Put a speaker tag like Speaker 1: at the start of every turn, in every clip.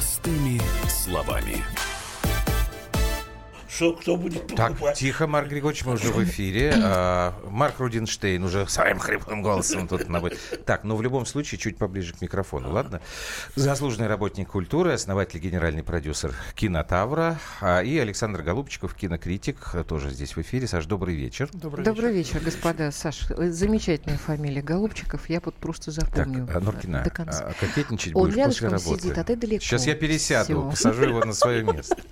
Speaker 1: Простыми словами
Speaker 2: что кто будет
Speaker 3: покупать. Так, тихо, Марк Григорьевич, мы уже в эфире. А, Марк Рудинштейн уже своим хриплым голосом тут набыт. Так, но ну, в любом случае чуть поближе к микрофону, ладно? Заслуженный работник культуры, основатель и генеральный продюсер «Кинотавра» а, и Александр Голубчиков, кинокритик, тоже здесь в эфире. Саш, добрый вечер.
Speaker 4: Добрый, добрый вечер. вечер, господа. Саш, замечательная фамилия Голубчиков. Я вот просто запомню
Speaker 3: так, Норкина, до конца. А, кокетничать Он
Speaker 4: будешь
Speaker 3: после работы.
Speaker 4: сидит, а ты далеко.
Speaker 3: Сейчас я пересяду, Все. посажу его на свое место.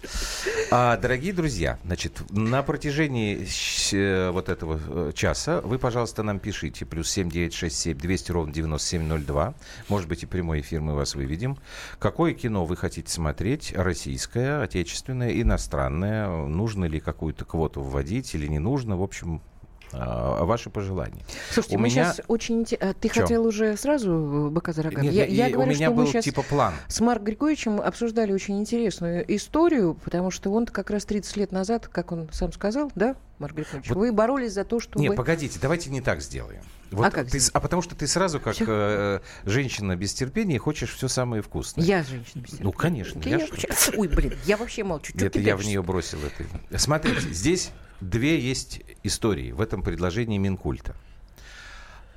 Speaker 3: А, дорогие друзья, друзья, значит, на протяжении э, вот этого э, часа вы, пожалуйста, нам пишите. Плюс 7967 200 ровно 9702. Может быть, и прямой эфир мы вас выведем. Какое кино вы хотите смотреть? Российское, отечественное, иностранное? Нужно ли какую-то квоту вводить или не нужно? В общем, ваши пожелания.
Speaker 4: Слушайте, у мы меня... сейчас очень... А, ты Чё? хотел уже сразу быка за рога?
Speaker 3: Нет, я, я, я говорю, у меня что был мы сейчас типа план.
Speaker 4: с Марк Григорьевичем обсуждали очень интересную историю, потому что он как раз 30 лет назад, как он сам сказал, да, Марк Григорьевич, вот... вы боролись за то, чтобы...
Speaker 3: Нет, погодите, давайте не так сделаем. Вот а, как ты, а потому что ты сразу, как э, женщина без терпения, хочешь все самое вкусное.
Speaker 4: Я женщина без терпения.
Speaker 3: Ну, конечно.
Speaker 4: Я я. Ой, блин, я вообще молчу.
Speaker 3: Это я в нее бросил это. Смотрите, здесь две есть истории в этом предложении Минкульта.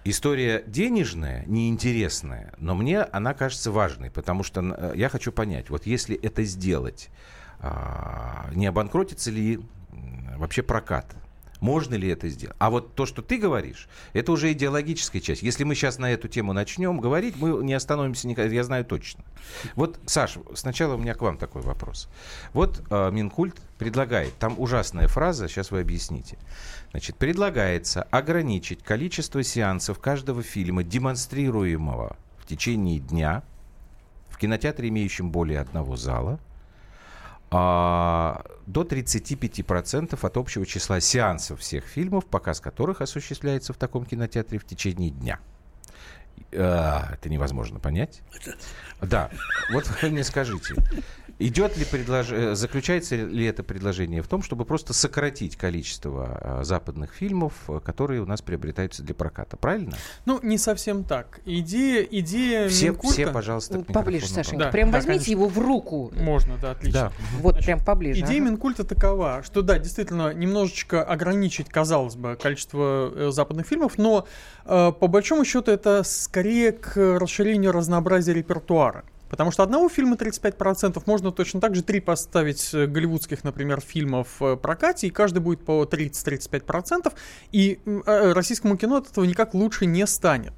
Speaker 3: История денежная, неинтересная, но мне она кажется важной, потому что э, я хочу понять, вот если это сделать, а, не обанкротится ли вообще прокат? Можно ли это сделать? А вот то, что ты говоришь, это уже идеологическая часть. Если мы сейчас на эту тему начнем говорить, мы не остановимся никогда, я знаю точно. Вот, Саш, сначала у меня к вам такой вопрос. Вот э, Минкульт предлагает, там ужасная фраза, сейчас вы объясните. Значит, предлагается ограничить количество сеансов каждого фильма, демонстрируемого в течение дня, в кинотеатре, имеющем более одного зала – а, до 35% от общего числа сеансов всех фильмов, показ которых осуществляется в таком кинотеатре в течение дня. А, это невозможно понять. Да, вот вы мне скажите, Идет ли предложение, заключается ли это предложение в том, чтобы просто сократить количество а, западных фильмов, которые у нас приобретаются для проката, правильно?
Speaker 5: Ну, не совсем так. Идея, идея
Speaker 3: все, Минкульта... все, пожалуйста,
Speaker 4: к Поближе, Сашенька. Да, прям да, возьмите конечно. его в руку.
Speaker 5: Можно, да, отлично. Да.
Speaker 4: Вот Значит, прям поближе.
Speaker 5: Идея ага. Минкульта такова, что да, действительно, немножечко ограничить, казалось бы, количество э, западных фильмов, но э, по большому счету это скорее к расширению разнообразия репертуара. Потому что одного фильма 35% можно точно так же три поставить э, голливудских, например, фильмов в прокате, и каждый будет по 30-35%, и э, российскому кино от этого никак лучше не станет.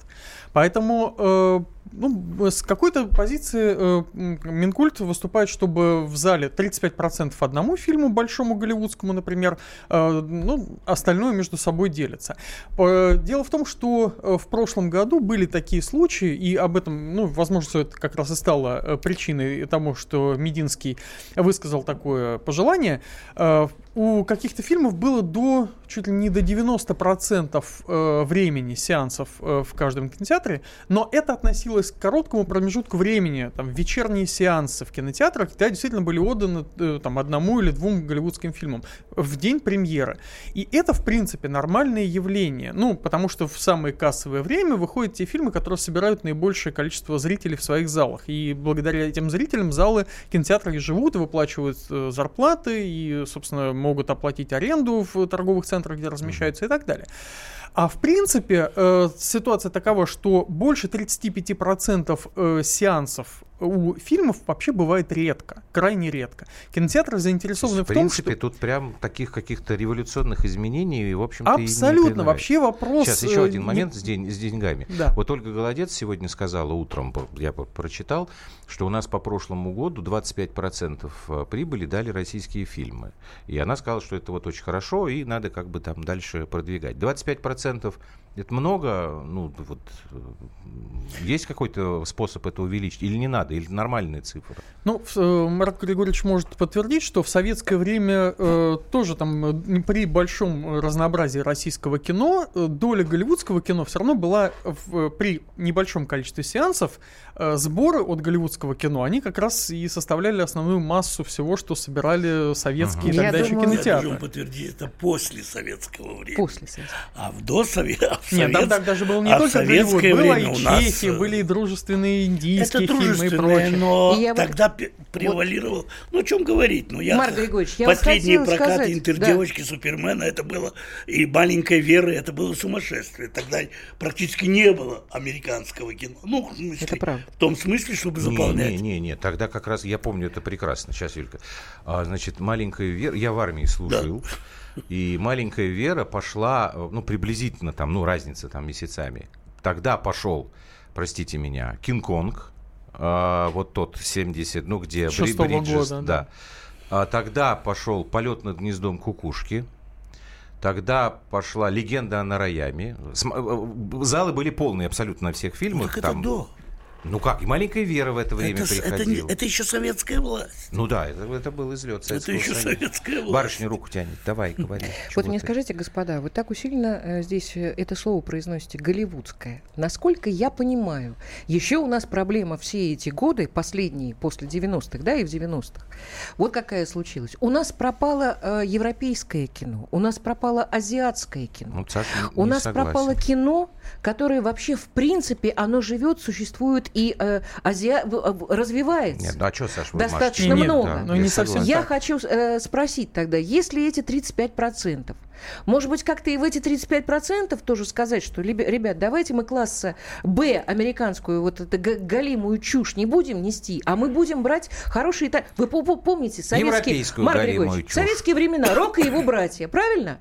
Speaker 5: Поэтому э, ну, с какой-то позиции э, Минкульт выступает, чтобы в зале 35% одному фильму, большому голливудскому, например, э, ну, остальное между собой делится. Э, дело в том, что э, в прошлом году были такие случаи, и об этом, ну, возможно, это как раз и стало э, причиной тому, что Мединский высказал такое пожелание. Э, у каких-то фильмов было до чуть ли не до 90% э, времени сеансов э, в каждом кинотеатре, но это относилось к короткому промежутку времени, там, вечерние сеансы в кинотеатрах, когда действительно были отданы э, там, одному или двум голливудским фильмам в день премьеры. И это, в принципе, нормальное явление, ну, потому что в самое кассовое время выходят те фильмы, которые собирают наибольшее количество зрителей в своих залах, и благодаря этим зрителям залы кинотеатры живут и выплачивают зарплаты, и, собственно, могут оплатить аренду в торговых центрах, где размещаются и так далее. А в принципе э, ситуация такова, что больше 35% э, сеансов у фильмов вообще бывает редко, крайне редко. Кинотеатры заинтересованы есть, в, в том,
Speaker 3: принципе, что... тут прям таких каких-то революционных изменений, в общем-то,
Speaker 5: Абсолютно, вообще вопрос...
Speaker 3: Сейчас еще один э, момент не... с, день, с деньгами. Да. Вот Ольга Голодец сегодня сказала утром, я прочитал, что у нас по прошлому году 25% э, прибыли дали российские фильмы. И она сказала, что это вот очень хорошо, и надо как бы там дальше продвигать. 25% это много, ну, вот, э, есть какой-то способ это увеличить или не надо, или нормальные цифры?
Speaker 5: Ну, э, Марк Григорьевич может подтвердить, что в советское время э, тоже там э, при большом разнообразии российского кино доля голливудского кино все равно была в, при небольшом количестве сеансов э, сборы от голливудского кино, они как раз и составляли основную массу всего, что собирали советские и тогда Я еще думаю, кинотеатры.
Speaker 2: Я подтвердить, это после советского времени.
Speaker 4: После советского.
Speaker 2: А в до Совета.
Speaker 5: Нет, там, там даже было не
Speaker 2: а
Speaker 5: только
Speaker 2: советское
Speaker 5: Голливуд, было и
Speaker 2: у нас...
Speaker 5: Были и дружественные индийские
Speaker 2: Это
Speaker 5: фильмы и прочее.
Speaker 2: но
Speaker 4: И я вот-
Speaker 2: тогда пе- превалировал. Ну, о чем говорить? Ну, я
Speaker 4: Марк Григорьевич, я вот
Speaker 2: последние
Speaker 4: хотела
Speaker 2: прокаты
Speaker 4: сказать,
Speaker 2: интердевочки Супермена, это было и маленькая Вера, это было сумасшествие. Тогда практически не было американского кино. Ну, в, смысле,
Speaker 4: Это правда.
Speaker 2: в том смысле, чтобы
Speaker 3: Не,
Speaker 2: заполнять.
Speaker 3: Не, не, не, тогда как раз я помню это прекрасно. Сейчас, Юлька. А, значит, маленькая Вера, я в армии служил, и маленькая Вера пошла, ну, приблизительно там, ну, разница там месяцами. Тогда пошел, простите меня, Кинг-Конг, а, вот тот 70, ну, где Бри- Бриджес,
Speaker 5: года,
Speaker 3: да. А, тогда пошел полет над гнездом кукушки. Тогда пошла легенда о Нараяме. Э, э, Залы были полные абсолютно на всех фильмах.
Speaker 2: Так это
Speaker 3: там-
Speaker 2: до.
Speaker 3: Ну как, и маленькая Вера в это время
Speaker 2: Это, с- это,
Speaker 3: приходила.
Speaker 2: это еще советская власть.
Speaker 3: Ну да, это, это был излет
Speaker 2: Это
Speaker 3: Советского
Speaker 2: еще
Speaker 3: Союза.
Speaker 2: советская власть.
Speaker 3: Барышня руку тянет, давай, говори.
Speaker 4: Вот мне
Speaker 3: ты?
Speaker 4: скажите, господа, вы так усиленно э, здесь э, это слово произносите, голливудское. Насколько я понимаю, еще у нас проблема все эти годы, последние, после 90-х, да, и в 90-х. Вот какая случилась. У нас пропало э, европейское кино, у нас пропало азиатское кино.
Speaker 3: Ну, Саша
Speaker 4: У нас
Speaker 3: согласен.
Speaker 4: пропало кино, которое вообще в принципе оно живет, существует и э, в- развивается.
Speaker 3: Нет, ну а что, Саша, вы
Speaker 4: Достаточно
Speaker 3: машете?
Speaker 4: много.
Speaker 3: Да,
Speaker 5: Ну,
Speaker 3: я
Speaker 5: не совсем.
Speaker 4: Я
Speaker 5: так.
Speaker 4: хочу э, спросить тогда, если эти 35%, может быть, как-то и в эти 35% тоже сказать, что, ребят, давайте мы класса Б, американскую, вот эту га- галимую чушь не будем нести, а мы будем брать хорошие... Вы по- по- помните советские...
Speaker 3: Европейскую
Speaker 4: Марк Григорьевич,
Speaker 3: чушь.
Speaker 4: советские времена, Рок и его братья, правильно?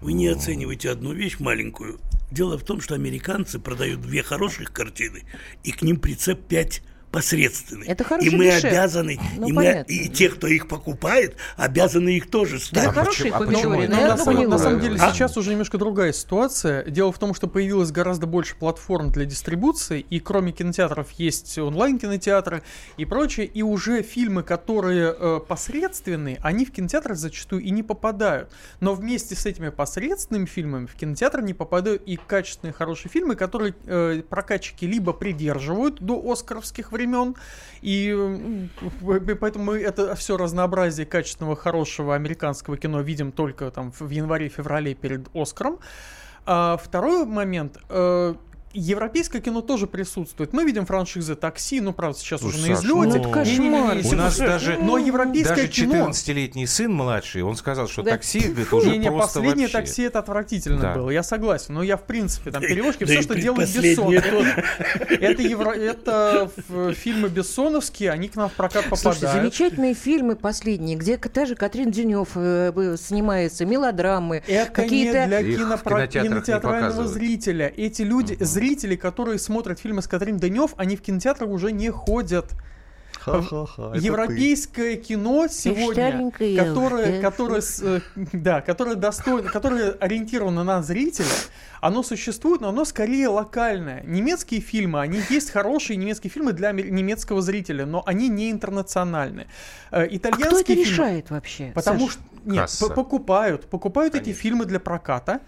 Speaker 2: Вы не оцениваете одну вещь маленькую. Дело в том, что американцы продают две хороших картины, и к ним прицеп пять посредственных.
Speaker 4: Это
Speaker 2: и
Speaker 4: хороший
Speaker 2: мы
Speaker 4: дешев.
Speaker 2: обязаны,
Speaker 4: Ну,
Speaker 2: и, мы, и те, кто их покупает, обязаны их тоже
Speaker 4: Да,
Speaker 2: ставить.
Speaker 4: хорошие
Speaker 3: почему- а почему это
Speaker 4: но
Speaker 5: Ну,
Speaker 4: я
Speaker 5: на, самом, на самом деле
Speaker 2: А?
Speaker 5: сейчас уже немножко другая ситуация. Дело в том, что появилось гораздо больше платформ для дистрибуции, и кроме кинотеатров есть онлайн-кинотеатры и прочее, и уже фильмы, которые э, посредственные, они в кинотеатрах зачастую и не попадают. Но вместе с этими посредственными фильмами в кинотеатр не попадают и качественные хорошие фильмы, которые э, прокатчики либо придерживают до оскаровских времен, и м, п- поэтому мы это все разнообразие качественного, хорошего американского кино видим только там в январе-феврале перед Оскаром. А второй момент. Европейское кино тоже присутствует. Мы видим франшизы такси, ну, правда, сейчас
Speaker 3: Ну,
Speaker 5: уже на
Speaker 3: Саш,
Speaker 5: излете.
Speaker 3: ну,
Speaker 4: это кошмар.
Speaker 3: У нас даже,
Speaker 5: Но европейское
Speaker 3: даже
Speaker 5: кино...
Speaker 3: 14-летний сын младший, он сказал, что
Speaker 4: Да.
Speaker 3: такси, говорит, уже
Speaker 5: Не, не,
Speaker 3: просто
Speaker 5: последнее
Speaker 3: вообще.
Speaker 5: такси это отвратительно
Speaker 3: Да.
Speaker 5: было, я согласен. Но я, в принципе, там перевозки,
Speaker 2: Да
Speaker 5: все, что делает
Speaker 2: предпоследнее
Speaker 5: Бессон.
Speaker 2: тоже.
Speaker 5: Это, евро... это фильмы Бессоновские, они к нам в прокат
Speaker 4: Слушайте,
Speaker 5: попадают.
Speaker 4: замечательные фильмы последние, где та же Катрин Денев э, снимается, мелодрамы,
Speaker 5: Это
Speaker 4: какие-то...
Speaker 5: не для кинотеатрального зрителя. Эти люди, зрители, которые смотрят фильмы с Катрин Денев, они в кинотеатрах уже не ходят. Европейское кино сегодня, которое, которое, э, да, которое достойно, которое ориентировано на зрителя, оно существует, но оно скорее локальное. Немецкие фильмы, они есть хорошие немецкие фильмы для немецкого зрителя, но они не интернациональны. Э,
Speaker 4: А кто это
Speaker 5: Итальянские фильмы-
Speaker 4: решает вообще?
Speaker 5: Потому
Speaker 4: Саш?
Speaker 5: что нет, покупают, покупают эти
Speaker 3: Конечно.
Speaker 5: фильмы для проката.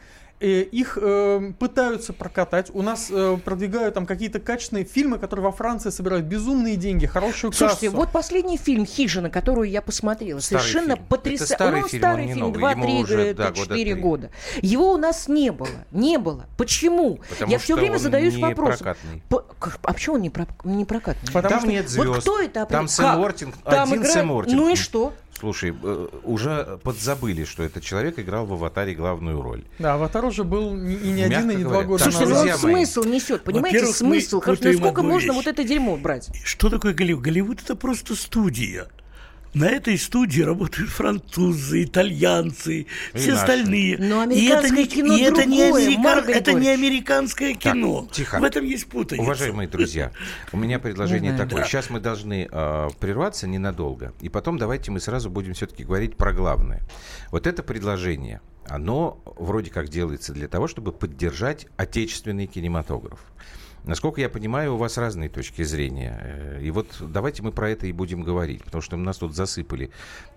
Speaker 5: Их э, пытаются прокатать. У нас э, продвигают там какие-то качественные фильмы, которые во Франции собирают безумные деньги, хорошую
Speaker 4: Слушайте,
Speaker 5: кассу.
Speaker 4: вот последний фильм «Хижина», которую я посмотрела,
Speaker 3: Старый
Speaker 4: совершенно потрясающий. Ну,
Speaker 3: фильм,
Speaker 4: старый фильм,
Speaker 3: новый.
Speaker 4: 2,
Speaker 3: Ему
Speaker 4: 3,
Speaker 3: уже, да, года
Speaker 4: 4
Speaker 3: три.
Speaker 4: года. Его у нас не было. Не было. Почему?
Speaker 3: Потому
Speaker 4: я все время задаюсь вопросом. По- А почему он не, про- не прокатный?
Speaker 5: Потому
Speaker 3: Там
Speaker 5: что-
Speaker 3: нет
Speaker 4: Вот
Speaker 3: звезд.
Speaker 4: кто это
Speaker 3: Там? Сэм? Уортинг, один
Speaker 4: играет-
Speaker 3: Сэм Уортинг.
Speaker 4: Ну и что?
Speaker 3: Слушай, э, уже подзабыли, что этот человек играл в «Аватаре» главную роль.
Speaker 5: Да, Аватар уже был не- и не
Speaker 3: Мягко
Speaker 5: один, и не два года
Speaker 3: Так,
Speaker 4: Слушайте, ну
Speaker 5: назад.
Speaker 3: друзья
Speaker 4: он смысл несет, понимаете, смысл. Ну сколько можно
Speaker 2: вещь.
Speaker 4: вот это дерьмо брать?
Speaker 2: Что такое Голливуд? Голливуд это просто студия. На этой студии работают французы, итальянцы,
Speaker 3: И
Speaker 2: все
Speaker 3: наши.
Speaker 2: остальные.
Speaker 4: Но
Speaker 2: и это не,
Speaker 4: кино
Speaker 2: и это не,
Speaker 4: другое,
Speaker 2: америка-
Speaker 4: Марк
Speaker 2: это не американское кино.
Speaker 3: тихо.
Speaker 2: В этом есть путаница.
Speaker 3: Уважаемые друзья, у меня предложение
Speaker 4: Не
Speaker 3: такое.
Speaker 2: Да.
Speaker 3: Сейчас мы должны э, прерваться ненадолго. И потом давайте мы сразу будем все-таки говорить про главное. Вот это предложение, оно вроде как делается для того, чтобы поддержать отечественный кинематограф. Насколько я понимаю, у вас разные точки зрения. Э, И вот давайте мы про это и будем говорить, потому что нас тут засыпали.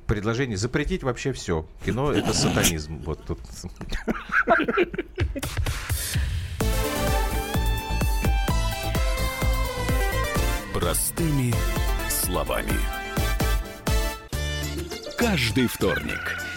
Speaker 3: Предложение запретить вообще все. Кино это сатанизм. Вот тут.
Speaker 1: Простыми словами. Каждый вторник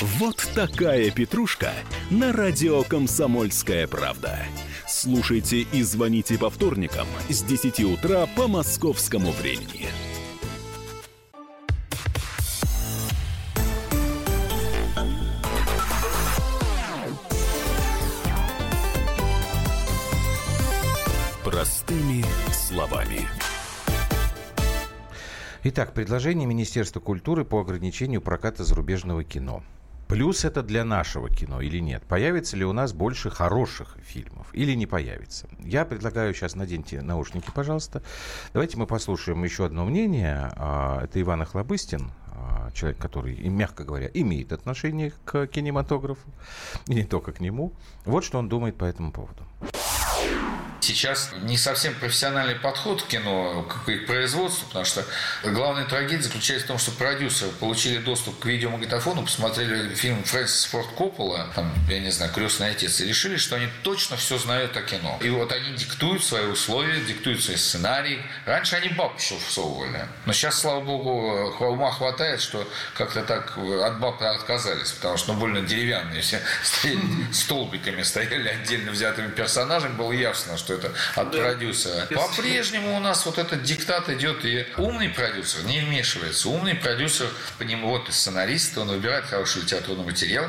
Speaker 1: Вот такая петрушка на радио «Комсомольская правда». Слушайте и звоните по вторникам с 10 утра по московскому времени. Простыми словами.
Speaker 3: Итак, предложение Министерства культуры по ограничению проката зарубежного кино. Плюс это для нашего кино или нет? Появится ли у нас больше хороших фильмов или не появится? Я предлагаю сейчас наденьте наушники, пожалуйста. Давайте мы послушаем еще одно мнение. А, это Иван Охлобыстин, а, человек, который, мягко говоря, имеет отношение к кинематографу, и не только к нему. Вот что он думает по этому поводу
Speaker 6: сейчас не совсем профессиональный подход к кино, к их производству, потому что главная трагедия заключается в том, что продюсеры получили доступ к видеомагнитофону, посмотрели фильм Фрэнсис Форд Коппола, там, я не знаю, «Крестный отец», и решили, что они точно все знают о кино. И вот они диктуют свои условия, диктуют свои сценарии. Раньше они баб еще всовывали. Но сейчас, слава богу, ума хватает, что как-то так от баб отказались, потому что ну, больно деревянные все стояли, столбиками стояли отдельно взятыми персонажами. Было ясно, что это от да. продюсера. По-прежнему у нас вот этот диктат идет, и умный продюсер не вмешивается. Умный продюсер, по нему вот сценарист, он выбирает хороший литературный материал,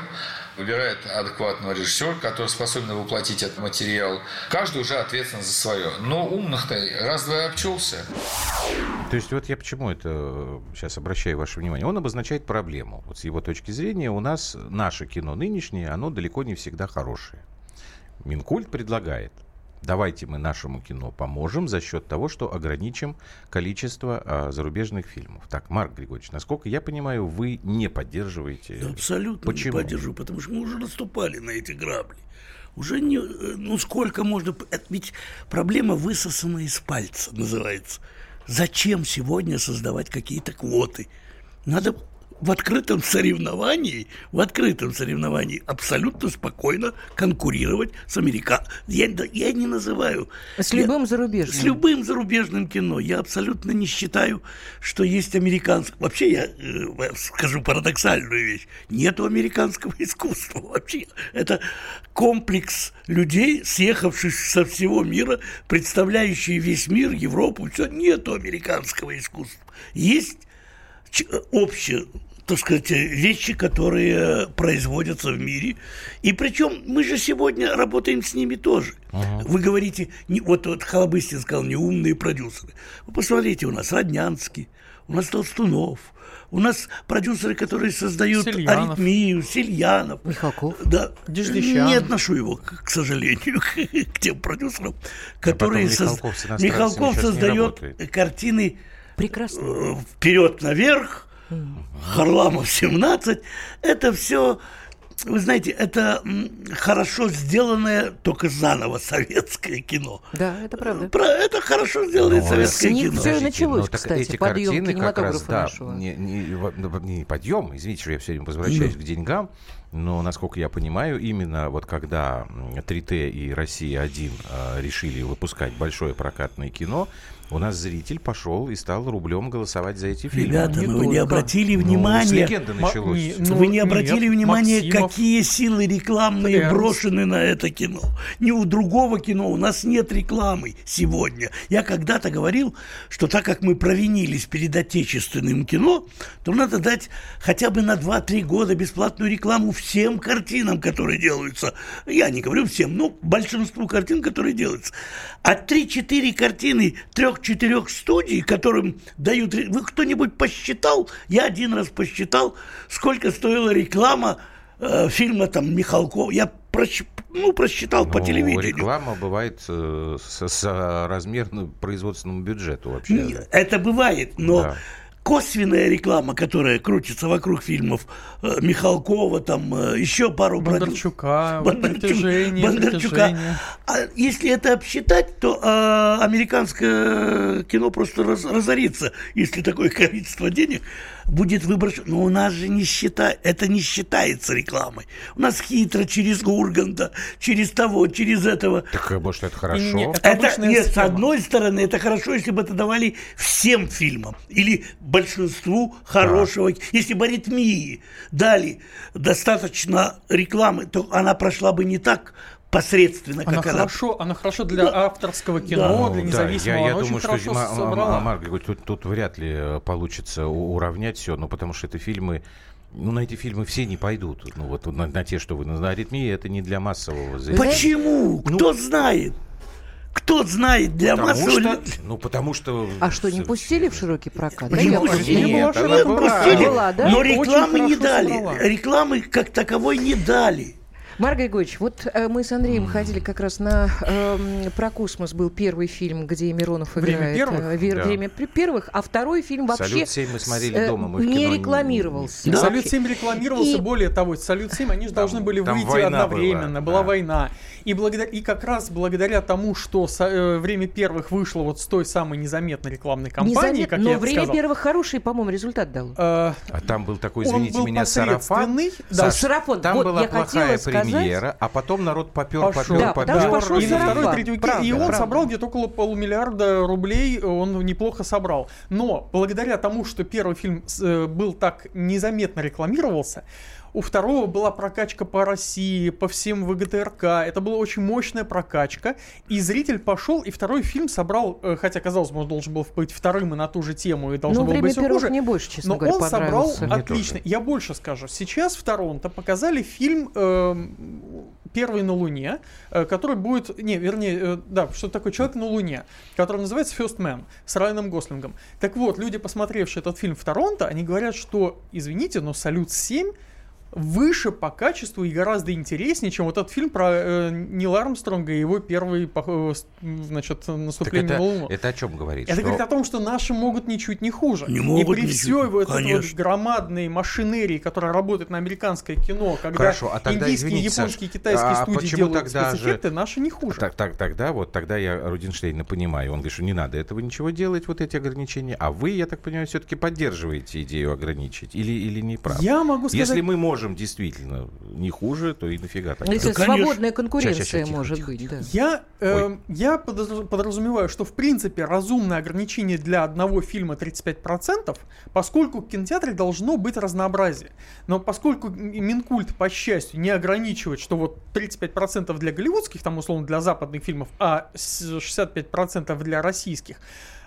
Speaker 6: выбирает адекватного режиссера, который способен воплотить этот материал. Каждый уже ответственен за свое. Но умных-то раз-два обчелся.
Speaker 3: То есть вот я почему это сейчас обращаю ваше внимание. Он обозначает проблему. Вот с его точки зрения у нас наше кино нынешнее, оно далеко не всегда хорошее. Минкульт предлагает Давайте мы нашему кино поможем за счет того, что ограничим количество а, зарубежных фильмов. Так, Марк Григорьевич, насколько я понимаю, вы не поддерживаете.
Speaker 2: Да, абсолютно Почему? не поддерживаю, потому что мы уже наступали на эти грабли. Уже не, ну сколько можно... Ведь проблема высосана из пальца, называется. Зачем сегодня создавать какие-то квоты? Надо в открытом соревновании, в открытом соревновании абсолютно спокойно конкурировать с американцами. Я, я не называю...
Speaker 4: С любым я, зарубежным.
Speaker 2: С любым зарубежным кино. Я абсолютно не считаю, что есть американское... Вообще, я э, скажу парадоксальную вещь. Нету американского искусства вообще. Это комплекс людей, съехавших со всего мира, представляющие весь мир, Европу. Все. Нету американского искусства. Есть общее так сказать, вещи, которые производятся в мире. И причем мы же сегодня работаем с ними тоже. Ага. Вы говорите, не, вот, вот Халабыстин сказал, неумные продюсеры. Вы посмотрите, у нас Роднянский, у нас Толстунов, у нас продюсеры, которые создают Сельянов. аритмию, Сельянов.
Speaker 4: Михалков.
Speaker 2: Да. Не отношу его, к сожалению, к тем продюсерам, которые... А соз... Михалков создает картины
Speaker 4: Прекрасно. Э,
Speaker 2: вперед наверх, Харламов 17, это все вы знаете, это хорошо сделанное, только заново советское кино.
Speaker 4: Да, это правда.
Speaker 2: Про, это хорошо сделанное но советское кино.
Speaker 4: Все началось, ну, кстати, эти подъем картины как раз, да, нашего.
Speaker 3: Не, не, не подъем, извините, что я все время возвращаюсь mm. к деньгам, но, насколько я понимаю, именно вот когда 3Т и Россия-1 э, решили выпускать большое прокатное кино, у нас зритель пошел и стал рублем голосовать за эти фильмы.
Speaker 2: Ребята, не ну вы не обратили ну, внимания...
Speaker 3: легенда началось. Не,
Speaker 2: ну, вы не обратили нет, внимания, Максимов... какие силы рекламные Эрнст. брошены на это кино. Ни у другого кино у нас нет рекламы сегодня. Я когда-то говорил, что так как мы провинились перед отечественным кино, то надо дать хотя бы на 2-3 года бесплатную рекламу всем картинам, которые делаются. Я не говорю всем, но большинству картин, которые делаются. А 3-4 картины трех трех-четырех студий, которым дают... Вы кто-нибудь посчитал? Я один раз посчитал, сколько стоила реклама э, фильма там Михалков. Я просч... ну, просчитал ну, по телевидению.
Speaker 3: Реклама бывает э, с, с размерным производственным бюджету вообще.
Speaker 2: Это бывает, но... Да косвенная реклама, которая крутится вокруг фильмов э, Михалкова, там э, еще пару
Speaker 5: Бондарчука,
Speaker 2: Бондарчук-
Speaker 5: притяжение,
Speaker 2: Бондарчука.
Speaker 5: притяжение.
Speaker 2: А если это обсчитать, то э, американское кино просто раз- разорится, если такое количество денег будет выброшено. Но у нас же не считает, это не считается рекламой. У нас хитро через Урганта, через того, через этого.
Speaker 3: Так, может, это хорошо?
Speaker 5: Не, это
Speaker 2: Это, нет, с одной стороны, это хорошо, если бы это давали всем фильмам или большинству хорошего. Если бы аритмии дали достаточно рекламы, то она прошла бы не так посредственно,
Speaker 5: Она
Speaker 2: как она.
Speaker 5: хорошо, она хорошо для авторского кино,
Speaker 2: Да.
Speaker 5: для
Speaker 3: Ну,
Speaker 5: независимого.
Speaker 3: я, я
Speaker 5: она очень
Speaker 3: думаю, что Ма-
Speaker 5: собрала.
Speaker 3: Марк говорит, тут, тут вряд ли э, получится уравнять все, ну, потому что это фильмы, ну, на эти фильмы все не пойдут. Ну, вот на, на те, что вы на аритмии, это не для массового зрителя.
Speaker 2: Почему? Кто знает? Кто знает для
Speaker 3: Потому
Speaker 2: массового...
Speaker 3: что, ну, потому что...
Speaker 4: А что, не пустили в широкий прокат? Да я
Speaker 2: пустили?
Speaker 3: Нет,
Speaker 5: была
Speaker 3: была.
Speaker 2: Пустили,
Speaker 4: Была, да?
Speaker 2: Но рекламы не дали.
Speaker 5: собрала.
Speaker 2: Рекламы как таковой не дали.
Speaker 4: Марк Григорьевич, вот э, мы с Андреем ходили как раз на эм, про космос был первый фильм, где Миронов
Speaker 5: «Время
Speaker 4: играет
Speaker 5: первых»?
Speaker 4: э, ве-
Speaker 3: Да.
Speaker 4: время при- первых, а второй фильм вообще
Speaker 3: «Салют 7» мы смотрели
Speaker 4: э,
Speaker 3: дома, мы
Speaker 4: не
Speaker 3: кино не-
Speaker 4: рекламировался.
Speaker 2: Да.
Speaker 5: Салют
Speaker 4: вообще.
Speaker 5: 7 рекламировался,
Speaker 4: И-
Speaker 5: более того, Салют 7, они же
Speaker 3: Там-
Speaker 5: должны были выйти
Speaker 3: война
Speaker 5: одновременно,
Speaker 3: была,
Speaker 5: была
Speaker 3: да.
Speaker 5: война. И, благодаря, и как раз благодаря тому, что со- э, время первых вышло вот с той самой незаметной рекламной кампании,
Speaker 4: Незаметно,
Speaker 5: как
Speaker 4: но
Speaker 5: я
Speaker 4: время
Speaker 5: сказал,
Speaker 4: первых хороший, по-моему, результат дал.
Speaker 5: э,
Speaker 3: А там был такой,
Speaker 5: Он
Speaker 3: извините
Speaker 5: был
Speaker 3: меня, сарафан.
Speaker 5: да.
Speaker 3: Саш,
Speaker 4: Сарафан,
Speaker 3: Там
Speaker 4: вот
Speaker 3: была
Speaker 4: я
Speaker 3: плохая
Speaker 4: хотела сказать.
Speaker 3: Премьера, а потом народ попер,
Speaker 5: Пошел.
Speaker 3: попер,
Speaker 4: Да, потому что
Speaker 3: попер.
Speaker 4: пошел
Speaker 5: и на второй, третий уикенд,
Speaker 4: Правда,
Speaker 5: и он
Speaker 4: правда.
Speaker 5: собрал где-то около полумиллиарда рублей, он неплохо собрал. Но благодаря тому, что первый фильм э, был так незаметно рекламировался, у второго была прокачка по России, по всем ВГТРК. Это была очень мощная прокачка. И зритель пошел, и второй фильм собрал, э, хотя, казалось бы, он должен был быть вторым и на ту же тему, и должно
Speaker 4: Ну,
Speaker 5: было
Speaker 4: время
Speaker 5: быть все хуже.
Speaker 4: не больше, честно
Speaker 5: Но
Speaker 4: говоря,
Speaker 5: он собрал.
Speaker 3: Мне
Speaker 5: отлично.
Speaker 3: тоже.
Speaker 5: Я больше скажу. Сейчас в Торонто показали фильм эм, «Первый на Луне», э, который будет... Не, вернее, э, да, что такое «Человек на Луне», который называется «First Man» с Райаном Гослингом. Так вот, люди, посмотревшие этот фильм в Торонто, они говорят, что, извините, но «Салют-7» выше по качеству и гораздо интереснее, чем вот этот фильм про э, Нила Армстронга и его первый, э, значит,
Speaker 3: Так
Speaker 5: наступление
Speaker 3: это,
Speaker 5: на Луну.
Speaker 3: это о чем говорит?
Speaker 5: Это
Speaker 3: Что-
Speaker 5: говорит о том, что наши могут ничуть не хуже.
Speaker 2: Не
Speaker 5: и
Speaker 2: могут
Speaker 5: при
Speaker 2: ничуть,
Speaker 5: всей вот этой вот громадной машинерии, которая работает на американское кино, когда
Speaker 3: Хорошо, а тогда,
Speaker 5: индийские,
Speaker 3: извините,
Speaker 5: японские,
Speaker 3: Саш,
Speaker 5: китайские
Speaker 3: а
Speaker 5: студии
Speaker 3: почему
Speaker 5: делают
Speaker 3: тогда же-
Speaker 5: спецэффекты, наши не хуже.
Speaker 3: Так, так, тогда вот, тогда я Рудинштейна понимаю. Он говорит, что не надо этого ничего делать, вот эти ограничения. А вы, я так понимаю, все-таки поддерживаете идею ограничить или, или не прав?
Speaker 5: Я могу сказать...
Speaker 3: Если мы можем действительно не хуже, то и нафига так.
Speaker 4: Если
Speaker 2: Да, конечно.
Speaker 4: свободная конкуренция
Speaker 3: Ща, ща, ща, тихо,
Speaker 4: может
Speaker 3: тихо,
Speaker 4: быть, да.
Speaker 5: Я, э, я подразумеваю, что в принципе разумное ограничение для одного фильма 35%, поскольку в кинотеатре должно быть разнообразие. Но поскольку Минкульт, по счастью, не ограничивает, что вот 35% для голливудских, там условно для западных фильмов, а с- 65% для российских,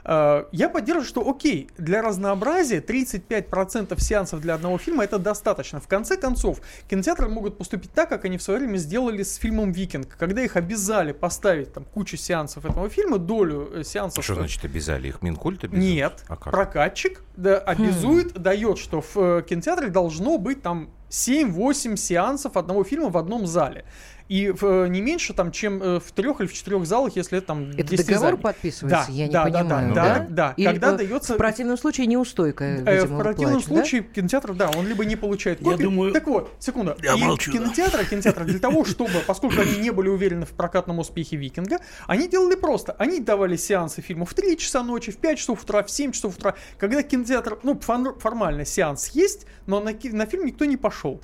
Speaker 5: я поддерживаю, что окей, для разнообразия 35% сеансов для одного фильма это достаточно. В конце концов, кинотеатры могут поступить так, как они в свое время сделали с фильмом «Викинг», когда их обязали поставить там кучу сеансов этого фильма, долю э, сеансов.
Speaker 3: Что значит обязали? Их Минкульт обязал?
Speaker 5: Нет,
Speaker 3: А как?
Speaker 5: прокатчик да, обязует, дает, что в э, кинотеатре должно быть там 7-8 сеансов одного фильма в одном зале. И в, э, не меньше, там, чем э, в трех или в четырех залах, если это там
Speaker 4: Это
Speaker 5: 10
Speaker 4: договор
Speaker 5: залей.
Speaker 4: подписывается?
Speaker 5: Да,
Speaker 4: я не
Speaker 5: да, да,
Speaker 4: понимаю.
Speaker 5: да,
Speaker 3: да,
Speaker 5: да, да.
Speaker 4: Или,
Speaker 5: Когда дается
Speaker 4: В противном случае неустойка,
Speaker 5: Э,
Speaker 4: видимо,
Speaker 5: в противном
Speaker 4: выплачет, да?
Speaker 5: случае кинотеатр, да, он либо не получает
Speaker 2: Я
Speaker 5: копию.
Speaker 2: думаю-
Speaker 5: Так вот, секунду.
Speaker 2: Я
Speaker 5: И
Speaker 2: молчу, да.
Speaker 5: кинотеатры, кинотеатры для того, чтобы, поскольку они не были уверены в прокатном успехе Викинга, они делали просто. Они давали сеансы фильмов в 3 часа ночи, в 5 часов утра, в 7 часов утра. Когда кинотеатр, ну, формально сеанс есть, но на, на фильм никто не пошел.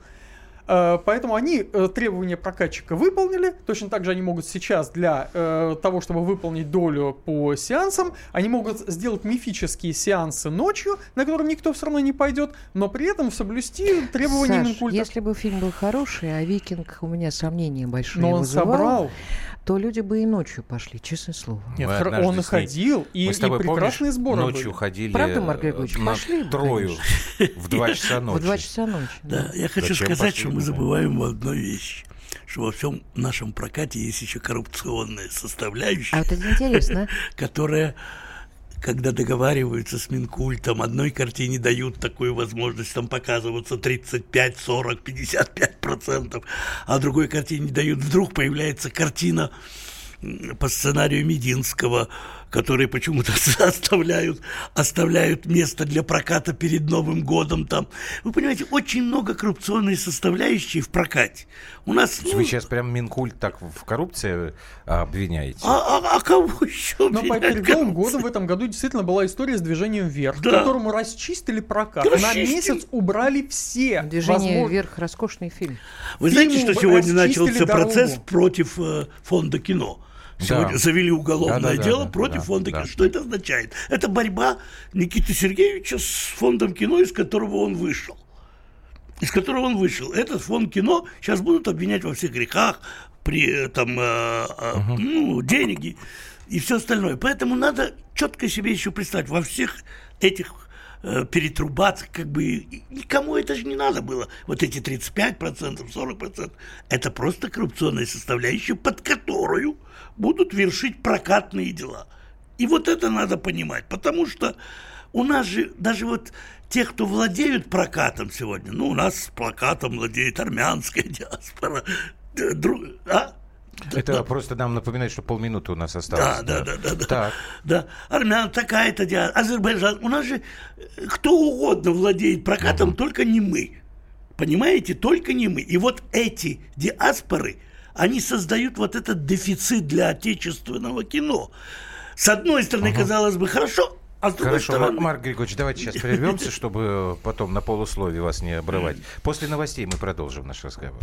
Speaker 5: Э, Поэтому они э, требования прокатчика выполнили. Точно так же они могут сейчас для э, того, чтобы выполнить долю по сеансам, они могут сделать мифические сеансы ночью, на которые никто все равно не пойдет, но при этом соблюсти требования
Speaker 4: Саш,
Speaker 5: Минкульта.
Speaker 4: если бы фильм был хороший, а «Викинг» у меня сомнения большие
Speaker 5: Но он
Speaker 4: вызывал,
Speaker 5: собрал.
Speaker 4: то люди бы и ночью пошли, честное слово.
Speaker 5: Нет, хр- он ходил, и,
Speaker 3: Мы с
Speaker 5: и прекрасные
Speaker 3: помнишь,
Speaker 5: сборы
Speaker 3: ночью
Speaker 5: были.
Speaker 3: ходили
Speaker 4: Правда, Марк Григорьевич? Пошли бы,
Speaker 3: Трою в 2 часа ночи.
Speaker 4: В два часа ночи.
Speaker 2: Да, я хочу сказать, что мы забываем одну вещь, что во всем нашем прокате есть еще коррупционная составляющая,
Speaker 4: А вот это интересно.
Speaker 2: которая когда договариваются с Минкультом, одной картине дают такую возможность там показываться 35, 40, 55 процентов, а другой картине дают, вдруг появляется картина по сценарию Мединского, которые почему-то оставляют, оставляют место для проката перед Новым годом там. Вы понимаете, очень много коррупционной составляющей в прокате. У нас... ну,
Speaker 3: Вы сейчас прям Минкульт так в коррупции а, обвиняете?
Speaker 2: а, а- а кого еще?
Speaker 5: Но перед Новым годом в этом году действительно была история с движением вверх,
Speaker 2: Да.
Speaker 5: которому расчистили прокат.
Speaker 2: Да
Speaker 5: На
Speaker 2: расчистили.
Speaker 5: месяц убрали все.
Speaker 4: Движение
Speaker 5: возможно-
Speaker 4: вверх роскошный фильм.
Speaker 2: Вы знаете,
Speaker 5: Фильму
Speaker 2: что сегодня
Speaker 5: расчистили
Speaker 2: начался
Speaker 5: дорогу.
Speaker 2: процесс против э, фонда кино? Сегодня
Speaker 3: Да.
Speaker 2: завели уголовное
Speaker 3: Да-да-да,
Speaker 2: дело
Speaker 3: да,
Speaker 2: против
Speaker 3: да,
Speaker 2: фонда
Speaker 3: да.
Speaker 2: кино. Что это означает? Это борьба Никиты Сергеевича с фондом кино, из которого он вышел. Из которого он вышел. Этот фонд кино сейчас будут обвинять во всех грехах, при э, там, э, э, ну, деньги и все остальное. Поэтому надо четко себе еще представить во всех этих э, перетрубациях, как бы никому это же не надо было. Вот эти 35%, 40%, это просто коррупционная составляющая, под которую будут вершить прокатные дела. И вот это надо понимать, потому что у нас же даже вот те, кто владеют прокатом сегодня, ну, у нас с прокатом владеет армянская диаспора, д- дру- а?
Speaker 3: Это
Speaker 2: Да.
Speaker 3: просто нам напоминает, что полминуты у нас осталось.
Speaker 2: Да, да, да, да, да.
Speaker 3: Так.
Speaker 2: Да, армян такая-то диаспора, Азербайджан. У нас же э, кто угодно владеет прокатом, только не мы. Понимаете, только не мы. И вот эти диаспоры, они создают вот этот дефицит для отечественного кино. С одной стороны, казалось бы, хорошо, а с
Speaker 3: Хорошо,
Speaker 2: стороны...
Speaker 3: Марк Григорьевич, давайте сейчас прервемся, чтобы потом на полусловие вас не обрывать. После новостей мы продолжим наш разговор.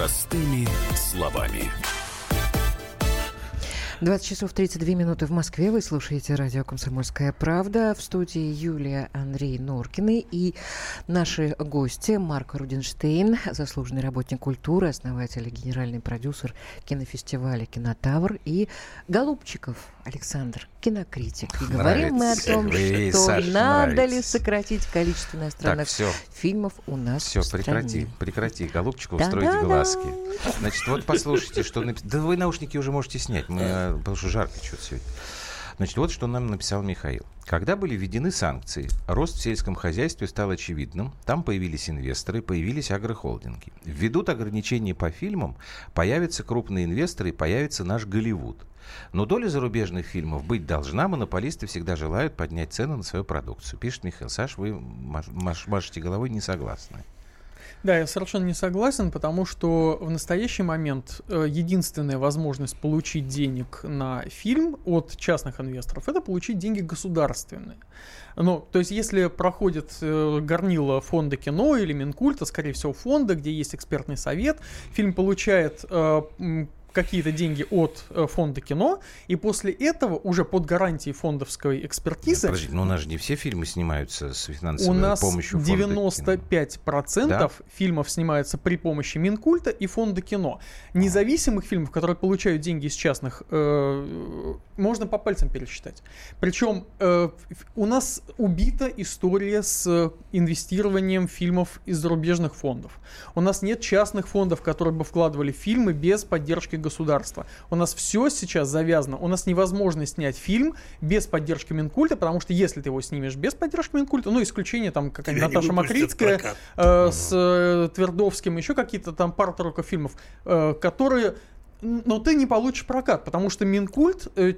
Speaker 1: Простыми словами.
Speaker 4: 20 часов 32 минуты в Москве. Вы слушаете радио «Комсомольская правда». В студии Юлия Андрей Норкины и наши гости Марк Рудинштейн, заслуженный работник культуры, основатель и генеральный продюсер кинофестиваля «Кинотавр» и Голубчиков Александр, кинокритик. И говорим мы о
Speaker 3: Нравится.
Speaker 4: том,
Speaker 3: Вы,
Speaker 4: что
Speaker 3: Саша,
Speaker 4: надо ли
Speaker 3: нравится.
Speaker 4: сократить количество иностранных
Speaker 3: всё.
Speaker 4: фильмов у нас
Speaker 3: Все,
Speaker 4: в стране.
Speaker 3: прекрати, прекрати, голубчику
Speaker 4: Да-да-да.
Speaker 3: устроить глазки. Значит, вот послушайте, что. Да вы наушники уже можете снять, мы, э, потому что жарко что-то сегодня. Значит, вот что нам написал Михаил. Когда были введены санкции, рост в сельском хозяйстве стал очевидным. Там появились инвесторы, появились агрохолдинги. Введут ограничения по фильмам, появятся крупные инвесторы, появится наш Голливуд. Но доля зарубежных фильмов быть должна. Монополисты всегда желают поднять цены на свою продукцию. Пишет Михаил. Саш, вы маш- машете головой не согласны.
Speaker 5: Да, я совершенно не согласен, потому что в настоящий момент э, единственная возможность получить денег на фильм от частных инвесторов это получить деньги государственные. Ну, то есть, если проходит э, горнило фонда кино или Минкульта, скорее всего, фонда, где есть экспертный совет, фильм получает э, какие-то деньги от э, фонда кино, и после этого уже под гарантией фондовской экспертизы
Speaker 3: Подождите, но у нас же не все фильмы снимаются с
Speaker 5: у
Speaker 3: финансовой
Speaker 5: нас
Speaker 3: помощью фонда кино.
Speaker 5: 95%
Speaker 3: Да?
Speaker 5: фильмов снимаются при помощи Минкульта и фонда кино. Независимых фильмов, которые получают деньги из частных, э, можно по пальцам пересчитать. Причем э, у нас убита история с инвестированием фильмов из зарубежных фондов. У нас нет частных фондов, которые бы вкладывали фильмы без поддержки государства. У нас все сейчас завязано. У нас невозможно снять фильм без поддержки Минкульта, потому что если ты его снимешь без поддержки Минкульта, ну, исключение там какая-нибудь Наташа Макритская э, с э, Твердовским, еще какие-то там пара-тройка фильмов, э, которые но ты не получишь прокат, потому что Минкульт, э,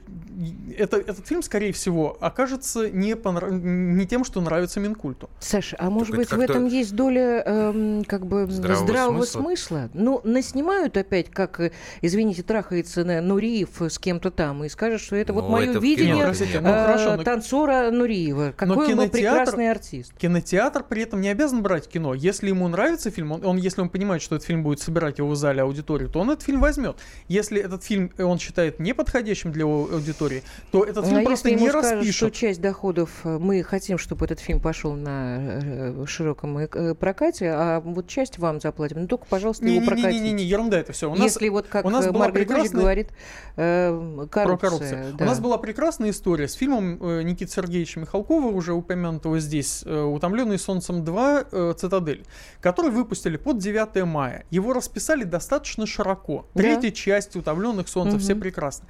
Speaker 5: это, этот фильм, скорее всего, окажется не, понра- не тем, что нравится Минкульту.
Speaker 4: Саша, а может быть в этом есть доля эм, как бы
Speaker 3: здравого
Speaker 4: здравого,
Speaker 3: смысла?
Speaker 4: смысла? Ну, наснимают опять, как, э, извините, трахается на Нуриев с кем-то там и скажет, что это вот
Speaker 3: Ну,
Speaker 4: мое
Speaker 3: это
Speaker 4: видение
Speaker 3: кино,
Speaker 5: простите,
Speaker 4: э,
Speaker 5: ну, хорошо, но-
Speaker 4: танцора Нуриева. Какой он был
Speaker 5: кинотеатр-
Speaker 4: прекрасный артист.
Speaker 5: Кинотеатр при этом не обязан брать кино. Если ему нравится фильм, он, он- если он понимает, что этот фильм будет собирать его в зале аудиторию, то он этот фильм возьмет. Если этот фильм э, он считает неподходящим для его аудитории, то этот
Speaker 4: Ну,
Speaker 5: фильм
Speaker 4: а
Speaker 5: просто
Speaker 4: если
Speaker 5: не
Speaker 4: ему скажут,
Speaker 5: распишет.
Speaker 4: что часть доходов э, мы хотим, чтобы этот фильм пошел на э, широком прокате, а вот часть вам заплатим, ну только, пожалуйста, его прокатите.
Speaker 5: Не-не-не, ерунда это все. У нас,
Speaker 4: Если вот как
Speaker 5: у нас
Speaker 4: Григорьевич
Speaker 5: прекрасная-
Speaker 4: говорит, э, коррупция.
Speaker 5: про коррупцию.
Speaker 4: да.
Speaker 5: У нас была прекрасная история с фильмом э, Никиты Сергеевича Михалкова, уже упомянутого здесь, э, «Утомленный солнцем 2. э, Цитадель», который выпустили под 9 мая. Его расписали достаточно широко.
Speaker 4: Да.
Speaker 5: Часть «Утомленных солнцем», все
Speaker 4: Мгм.
Speaker 5: прекрасно.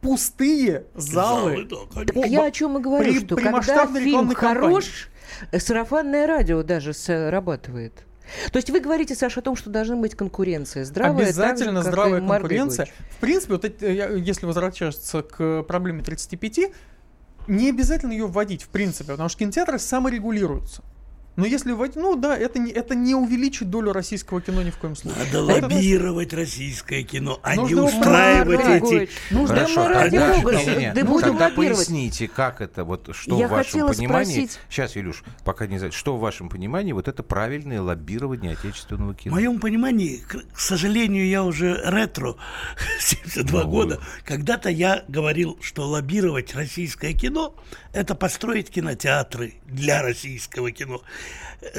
Speaker 5: Пустые залы.
Speaker 2: Залы, да.
Speaker 5: По-
Speaker 4: Я о чем и говорю,
Speaker 5: при-
Speaker 4: что
Speaker 5: при
Speaker 4: когда фильм
Speaker 5: рекламной кампании.
Speaker 4: хорош, э, сарафанное радио даже срабатывает. То есть вы говорите, Саша, о том, что должна быть конкуренция здравая.
Speaker 5: Обязательно
Speaker 4: же,
Speaker 5: здравая конкуренция. В принципе, вот эти, э, я- если возвращаться к проблеме 35, не обязательно ее вводить, в принципе, потому что кинотеатры саморегулируются. Но если вводить, ну да, это не, это не увеличит долю российского кино ни в коем случае.
Speaker 2: Надо
Speaker 5: Это-
Speaker 2: лоббировать российское кино, а не
Speaker 5: Нужно его
Speaker 2: устраивать эти...
Speaker 4: Ну, да
Speaker 3: Хорошо, тогда, не-не-не,
Speaker 4: да
Speaker 3: ну,
Speaker 4: будем
Speaker 3: тогда поясните, как это, вот что
Speaker 4: Я
Speaker 3: в вашем понимании...
Speaker 4: спросить-
Speaker 3: Сейчас, Илюш, пока не знаю, что в вашем понимании вот это правильное лоббирование отечественного
Speaker 2: В
Speaker 3: кино?
Speaker 2: моем понимании, к к сожалению, я уже ретро, 72
Speaker 3: Ну,
Speaker 2: года. Когда-то я говорил, что лоббировать российское кино – это построить кинотеатры для российского кино.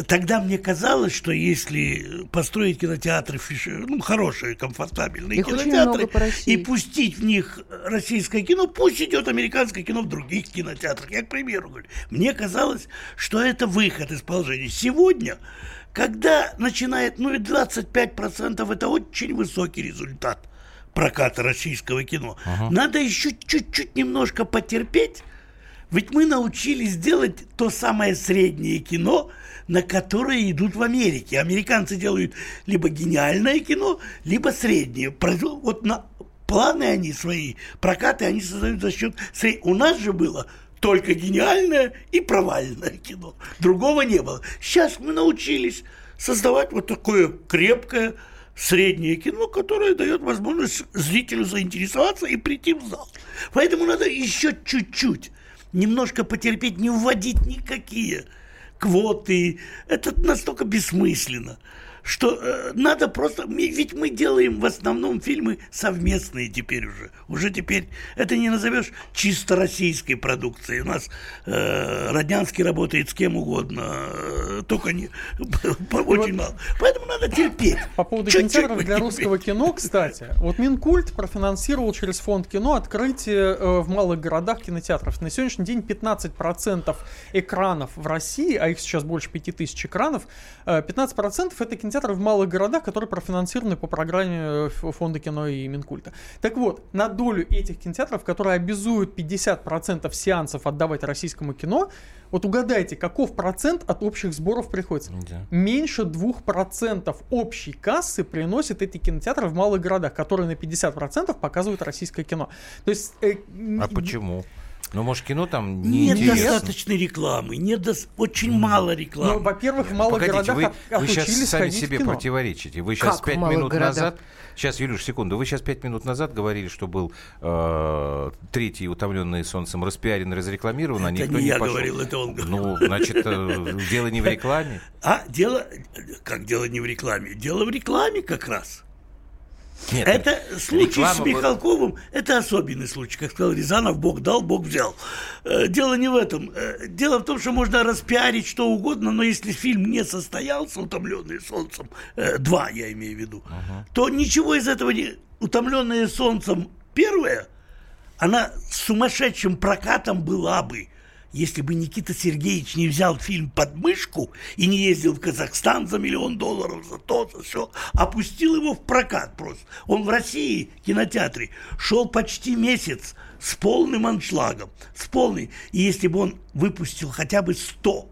Speaker 2: Тогда мне казалось, что если построить кинотеатры, ну, хорошие, комфортабельные
Speaker 4: Их
Speaker 2: кинотеатры, и пустить в них российское кино, пусть идет американское кино в других кинотеатрах. Я, к примеру, говорю. Мне казалось, что это выход из положения. Сегодня, когда начинает, ну и 25% это очень высокий результат проката российского кино. Надо еще чуть-чуть немножко потерпеть, ведь мы научились делать то самое среднее кино, на которое идут в Америке. Американцы делают либо гениальное кино, либо среднее. Вот на планы они свои, прокаты они создают за счет сред- У нас же было только гениальное и провальное кино. Другого не было. Сейчас мы научились создавать вот такое крепкое среднее кино, которое дает возможность зрителю заинтересоваться и прийти в зал. Поэтому надо еще чуть-чуть немножко потерпеть, не вводить никакие квоты. Это настолько бессмысленно, что э, надо просто... Ведь мы делаем в основном фильмы совместные теперь уже. Уже теперь это не назовешь чисто российской продукцией. У нас э, Роднянский работает с кем угодно, э, только не... очень мало. Поэтому надо терпеть.
Speaker 5: По поводу кинотеатров для русского кино, кстати, вот Минкульт профинансировал через фонд кино открытие э, в малых городах кинотеатров. На сегодняшний день 15% экранов в России, а их сейчас больше 5000 экранов, э, 15% это кинотеатры в малых городах, которые профинансированы по программе э, фонда кино и Минкульта. Так вот, на долю этих кинотеатров, которые обязуют 50% сеансов отдавать российскому кино, вот угадайте, каков процент от общих сборов приходится?
Speaker 3: Да.
Speaker 5: меньше 2% общей кассы приносят эти кинотеатры в малых городах, которые на 50% показывают российское кино. То есть... э,
Speaker 3: А почему? Ну, может, кино там
Speaker 2: Нет
Speaker 3: неинтересно?
Speaker 2: достаточной рекламы, нет дос- очень мало
Speaker 5: Ну,
Speaker 2: рекламы.
Speaker 5: во-первых, в малых
Speaker 3: Погодите,
Speaker 5: городах
Speaker 3: вы, вы сейчас сами себе
Speaker 5: кино.
Speaker 3: противоречите. Вы сейчас
Speaker 4: Как
Speaker 3: пять минут
Speaker 4: городах?
Speaker 3: назад... Сейчас, Илюш, секунду. Вы сейчас пять минут назад говорили, что был э, третий утомленный солнцем распиарен, разрекламирован, а
Speaker 2: Это
Speaker 3: никто
Speaker 2: не я
Speaker 3: пошел.
Speaker 2: говорил, это он говорил.
Speaker 3: Ну, значит, э, дело не в рекламе.
Speaker 2: А дело, как дело не в рекламе? Дело в рекламе как раз.
Speaker 3: Нет,
Speaker 2: Это случай
Speaker 3: реклама
Speaker 2: с Михалковым, это особенный случай. Как сказал Рязанов, Бог дал, Бог взял. Э, Дело не в этом. Э, Дело в том, что можно распиарить что угодно, но если фильм не состоялся, «Утомленные солнцем», э, два я имею в виду, то ничего из этого не... «Утомленные солнцем» первая, она с сумасшедшим прокатом была бы, если бы Никита Сергеевич не взял фильм под мышку и не ездил в Казахстан за миллион долларов, за то, за все, опустил его в прокат просто. Он в России, в кинотеатре, шел почти месяц с полным аншлагом, с полной. И если бы он выпустил хотя бы 100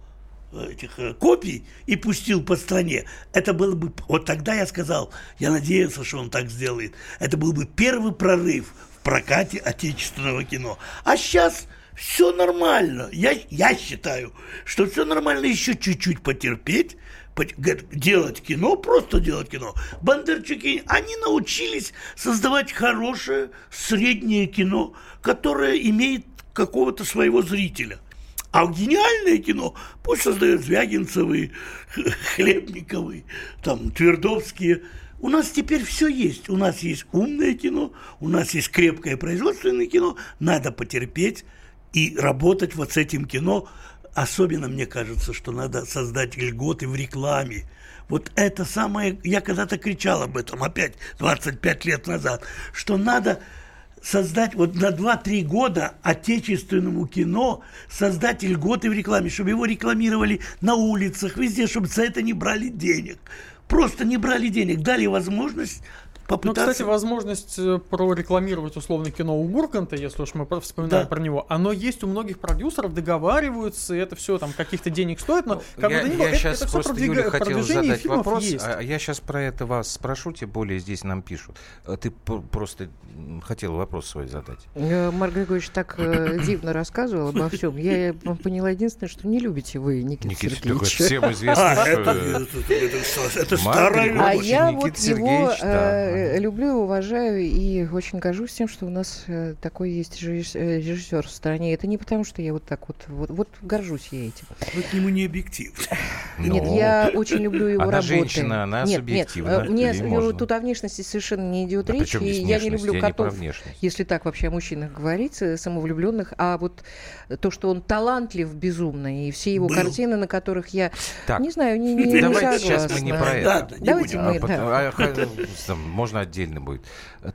Speaker 2: этих э, копий и пустил по стране, это было бы, вот тогда я сказал, я надеялся, что он так сделает, это был бы первый прорыв в прокате отечественного кино. А сейчас все нормально. Я, я считаю, что все нормально еще чуть-чуть потерпеть, делать кино, просто делать кино. Бондарчуки, они научились создавать хорошее среднее кино, которое имеет какого-то своего зрителя. А гениальное кино пусть создают Звягинцевы, Хлебниковы, там, Твердовские. У нас теперь все есть. У нас есть умное кино, у нас есть крепкое производственное кино. Надо потерпеть и работать вот с этим кино. Особенно мне кажется, что надо создать льготы в рекламе. Вот это самое, я когда-то кричал об этом опять 25 лет назад, что надо создать вот на 2-3 года отечественному кино, создать льготы в рекламе, чтобы его рекламировали на улицах, везде, чтобы за это не брали денег. Просто не брали денег, дали возможность
Speaker 5: Ну,
Speaker 2: попытаться...
Speaker 5: кстати, возможность э, прорекламировать условно кино у Урганта, если уж мы вспоминаем
Speaker 2: Да.
Speaker 5: про него, оно есть у многих продюсеров, договариваются, и это все там каких-то денег стоит, но как
Speaker 3: я,
Speaker 5: бы то ни было,
Speaker 3: я
Speaker 5: это,
Speaker 3: сейчас
Speaker 5: это
Speaker 3: просто
Speaker 5: продвига-
Speaker 3: Юля хотел
Speaker 5: продвижение
Speaker 3: задать вопрос,
Speaker 5: есть.
Speaker 3: а я сейчас про это вас спрошу, тем более здесь нам пишут. А Ты просто хотел вопрос свой задать.
Speaker 4: Э, Марк Григорьевич так э, дивно рассказывал обо всем. Я поняла единственное, что не любите вы Никита
Speaker 3: Никита, это всем известно,
Speaker 2: А,
Speaker 3: что,
Speaker 2: это, старая.
Speaker 4: А я
Speaker 3: Никита
Speaker 4: вот его
Speaker 3: Сергеевич,
Speaker 4: люблю, уважаю и очень горжусь тем, что у нас э, такой есть режисс- э, режиссер в стране. Это не потому, что я вот так вот, вот, вот горжусь я этим.
Speaker 2: Вы к нему не объектив.
Speaker 4: Нет,
Speaker 3: Ну,
Speaker 4: я очень люблю его
Speaker 3: она
Speaker 4: работы.
Speaker 3: женщина, она
Speaker 4: нет,
Speaker 3: субъективна,
Speaker 4: Нет, э, мне тут о внешности совершенно не идет
Speaker 3: Да
Speaker 4: речь, и я не
Speaker 3: внешность?
Speaker 4: люблю
Speaker 3: не
Speaker 4: котов. если так вообще о мужчинах говорить, э, самовлюбленных, а вот то, что он талантлив безумно, и все его
Speaker 2: Был.
Speaker 4: картины, на которых я,
Speaker 3: Так.
Speaker 4: не знаю, не, не, не
Speaker 3: Давайте
Speaker 4: согласна.
Speaker 3: сейчас мы не про это.
Speaker 2: Ладно, не
Speaker 4: Давайте
Speaker 2: будем.
Speaker 4: мы,
Speaker 3: А,
Speaker 4: да.
Speaker 3: а, можно отдельно будет.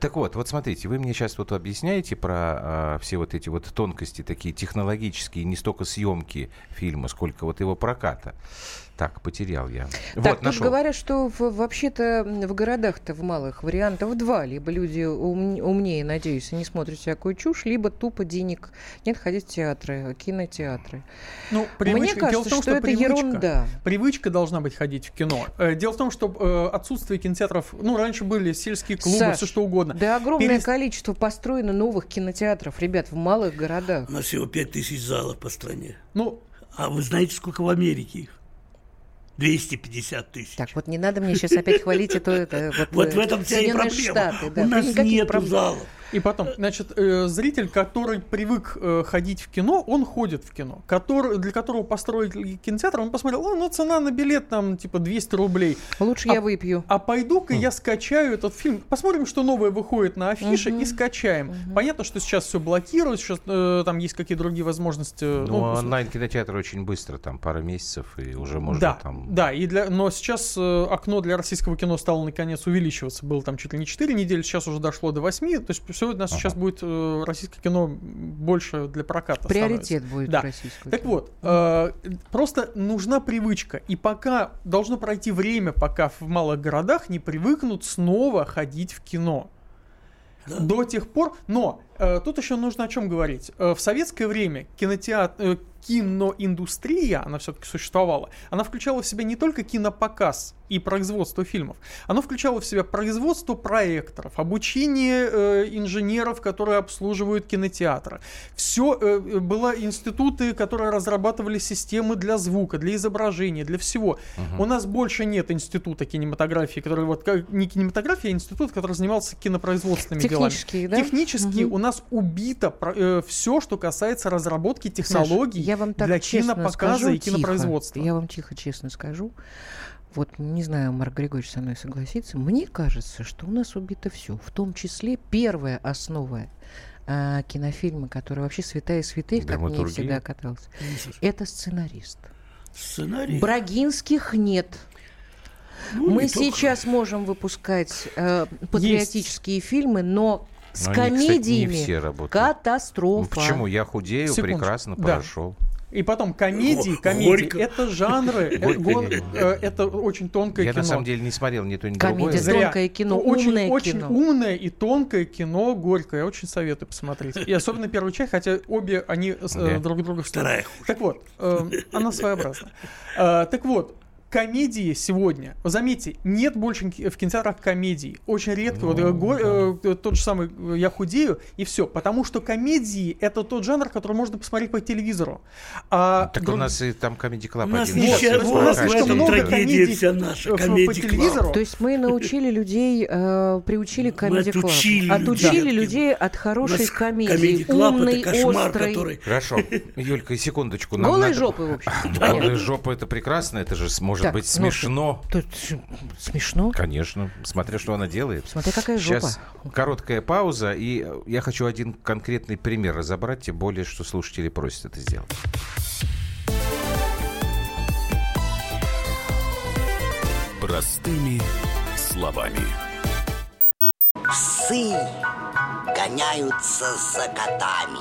Speaker 3: Так вот, вот смотрите, вы мне сейчас вот объясняете про а, все вот эти вот тонкости такие технологические, не столько съемки фильма, сколько вот его проката. Так, потерял я.
Speaker 4: Так,
Speaker 3: вот,
Speaker 4: тут
Speaker 3: нашел.
Speaker 4: говорят, что в- вообще-то в городах-то в малых вариантов два. Либо люди ум- умнее, надеюсь, и не смотрят всякую чушь, либо тупо денег нет ходить в театры, кинотеатры.
Speaker 5: Ну,
Speaker 4: Мне
Speaker 5: привычка-
Speaker 4: кажется,
Speaker 5: Дело в том,
Speaker 4: что,
Speaker 5: что,
Speaker 4: это
Speaker 5: привычка,
Speaker 4: ерунда.
Speaker 5: Привычка должна быть ходить в кино. Э, Дело в том, что э, отсутствие кинотеатров, ну, раньше были сельские клубы,
Speaker 4: Саш,
Speaker 5: все что угодно.
Speaker 4: Да огромное
Speaker 5: Перес-
Speaker 4: количество построено новых кинотеатров, ребят, в малых городах.
Speaker 2: У нас всего 5 тысяч залов по стране.
Speaker 5: Ну,
Speaker 2: А вы знаете, сколько в Америке их? 250 тысяч.
Speaker 4: Так, вот не надо мне сейчас опять хвалить это. это вот,
Speaker 2: Вот
Speaker 4: э,
Speaker 2: в этом вся и проблема.
Speaker 4: Штаты, да.
Speaker 2: У нас
Speaker 4: проблем.
Speaker 2: залов.
Speaker 5: И потом, значит, э, зритель, который привык э, ходить в кино, он ходит в кино. Который, для которого построили кинотеатр, он посмотрел, о, ну цена на билет там типа 200 рублей.
Speaker 4: Лучше
Speaker 5: А-
Speaker 4: я выпью.
Speaker 5: А пойду-ка я скачаю этот фильм. Посмотрим, что новое выходит на афише и скачаем. Понятно, что сейчас все блокируют, сейчас э, там есть какие-то другие возможности. э,
Speaker 3: Ну,
Speaker 5: ну,
Speaker 3: онлайн-кинотеатр очень быстро, там пара месяцев, и уже можно
Speaker 5: да,
Speaker 3: там...
Speaker 5: да, и для, но сейчас э, окно для российского кино стало наконец увеличиваться. Было там чуть ли не 4 недели, сейчас уже дошло до 8. То есть все у нас сейчас будет э, российское кино больше для проката.
Speaker 4: Приоритет
Speaker 5: становится.
Speaker 4: будет
Speaker 5: Да.
Speaker 4: российского.
Speaker 5: Так вот, э, просто нужна привычка. И пока должно пройти время, пока в малых городах не привыкнут снова ходить в кино. До тех пор, но тут еще нужно о чем говорить. Э, в советское время кинотеатр, э, киноиндустрия, она все-таки существовала, она включала в себя не только кинопоказ и производство фильмов, она включала в себя производство проекторов, обучение э, инженеров, которые обслуживают кинотеатры. Все э, э, было институты, которые разрабатывали системы для звука, для изображения, для всего. У нас больше нет института кинематографии, который вот как не кинематография, а институт, который занимался кинопроизводственными делами.
Speaker 4: Технические, да?
Speaker 5: Технически
Speaker 4: Мгм.
Speaker 5: у нас убито все, что касается разработки технологий
Speaker 4: я вам так
Speaker 5: для кинопоказа
Speaker 4: скажу,
Speaker 5: и кинопроизводства.
Speaker 4: Тихо, я вам тихо, честно скажу. Вот не знаю, Марк Григорьевич со мной согласится. Мне кажется, что у нас убито все, в том числе первая основа а, кинофильма, который вообще святая святых, как мне всегда катался. Это сценарист.
Speaker 2: Сценарий.
Speaker 4: Брагинских нет.
Speaker 2: Ну,
Speaker 4: Мы
Speaker 2: не только.
Speaker 4: сейчас можем выпускать э, патриотические фильмы, но с
Speaker 3: Но они, кстати, не
Speaker 4: комедиями
Speaker 3: все
Speaker 4: катастрофа.
Speaker 3: Ну, Почему? Я худею,
Speaker 5: Секундочку.
Speaker 3: прекрасно
Speaker 5: Да.
Speaker 3: прошел.
Speaker 5: И потом комедии, комедии,
Speaker 2: горько.
Speaker 5: это жанры,
Speaker 3: Горько
Speaker 5: го-
Speaker 3: не-
Speaker 5: э, это очень тонкое
Speaker 3: Я
Speaker 5: кино.
Speaker 3: на самом деле не смотрел ни то, ни
Speaker 4: Комедия
Speaker 3: другое.
Speaker 4: Зря. тонкое кино,
Speaker 5: очень,
Speaker 4: умное
Speaker 5: очень
Speaker 4: кино.
Speaker 5: умное и тонкое кино, горькое. Я очень советую посмотреть. И особенно первую часть, хотя обе они э,
Speaker 3: Да.
Speaker 5: друг друга.
Speaker 2: Вторая хуже.
Speaker 5: Так вот, э, она своеобразна. Э, так вот, комедии сегодня, заметьте, нет больше ки- в кинотеатрах комедий. Очень редко. вот, э, го- э, тот же самый э, «Я худею» и все. Потому что комедии — это тот жанр, который можно посмотреть по телевизору. А
Speaker 3: Так у
Speaker 5: друг-
Speaker 3: нас и там
Speaker 2: У нас
Speaker 3: один.
Speaker 5: Вот,
Speaker 2: вот
Speaker 5: у нас слишком много комедий
Speaker 2: вся наша.
Speaker 5: э, по- телевизору.
Speaker 4: То есть мы научили людей, э, приучили к
Speaker 2: Мы
Speaker 4: Comedy Club.
Speaker 2: отучили
Speaker 4: Отучили
Speaker 2: людей.
Speaker 4: людей от
Speaker 2: У
Speaker 4: хорошей комедии. Умной,
Speaker 2: это кошмар,
Speaker 4: острой.
Speaker 2: который...
Speaker 3: Хорошо. Юлька, секундочку.
Speaker 4: Голые
Speaker 3: надо-
Speaker 4: жопы, в общем.
Speaker 3: Голая жопа это прекрасно, это же может
Speaker 4: Так,
Speaker 3: быть
Speaker 4: ну,
Speaker 3: смешно.
Speaker 4: Тут ж- смешно.
Speaker 3: Конечно, смотря что она делает.
Speaker 4: Смотри, какая жопа.
Speaker 3: Сейчас короткая пауза, и я хочу один конкретный пример разобрать, тем более, что слушатели просят это сделать.
Speaker 1: Простыми словами.
Speaker 7: Псы гоняются за котами.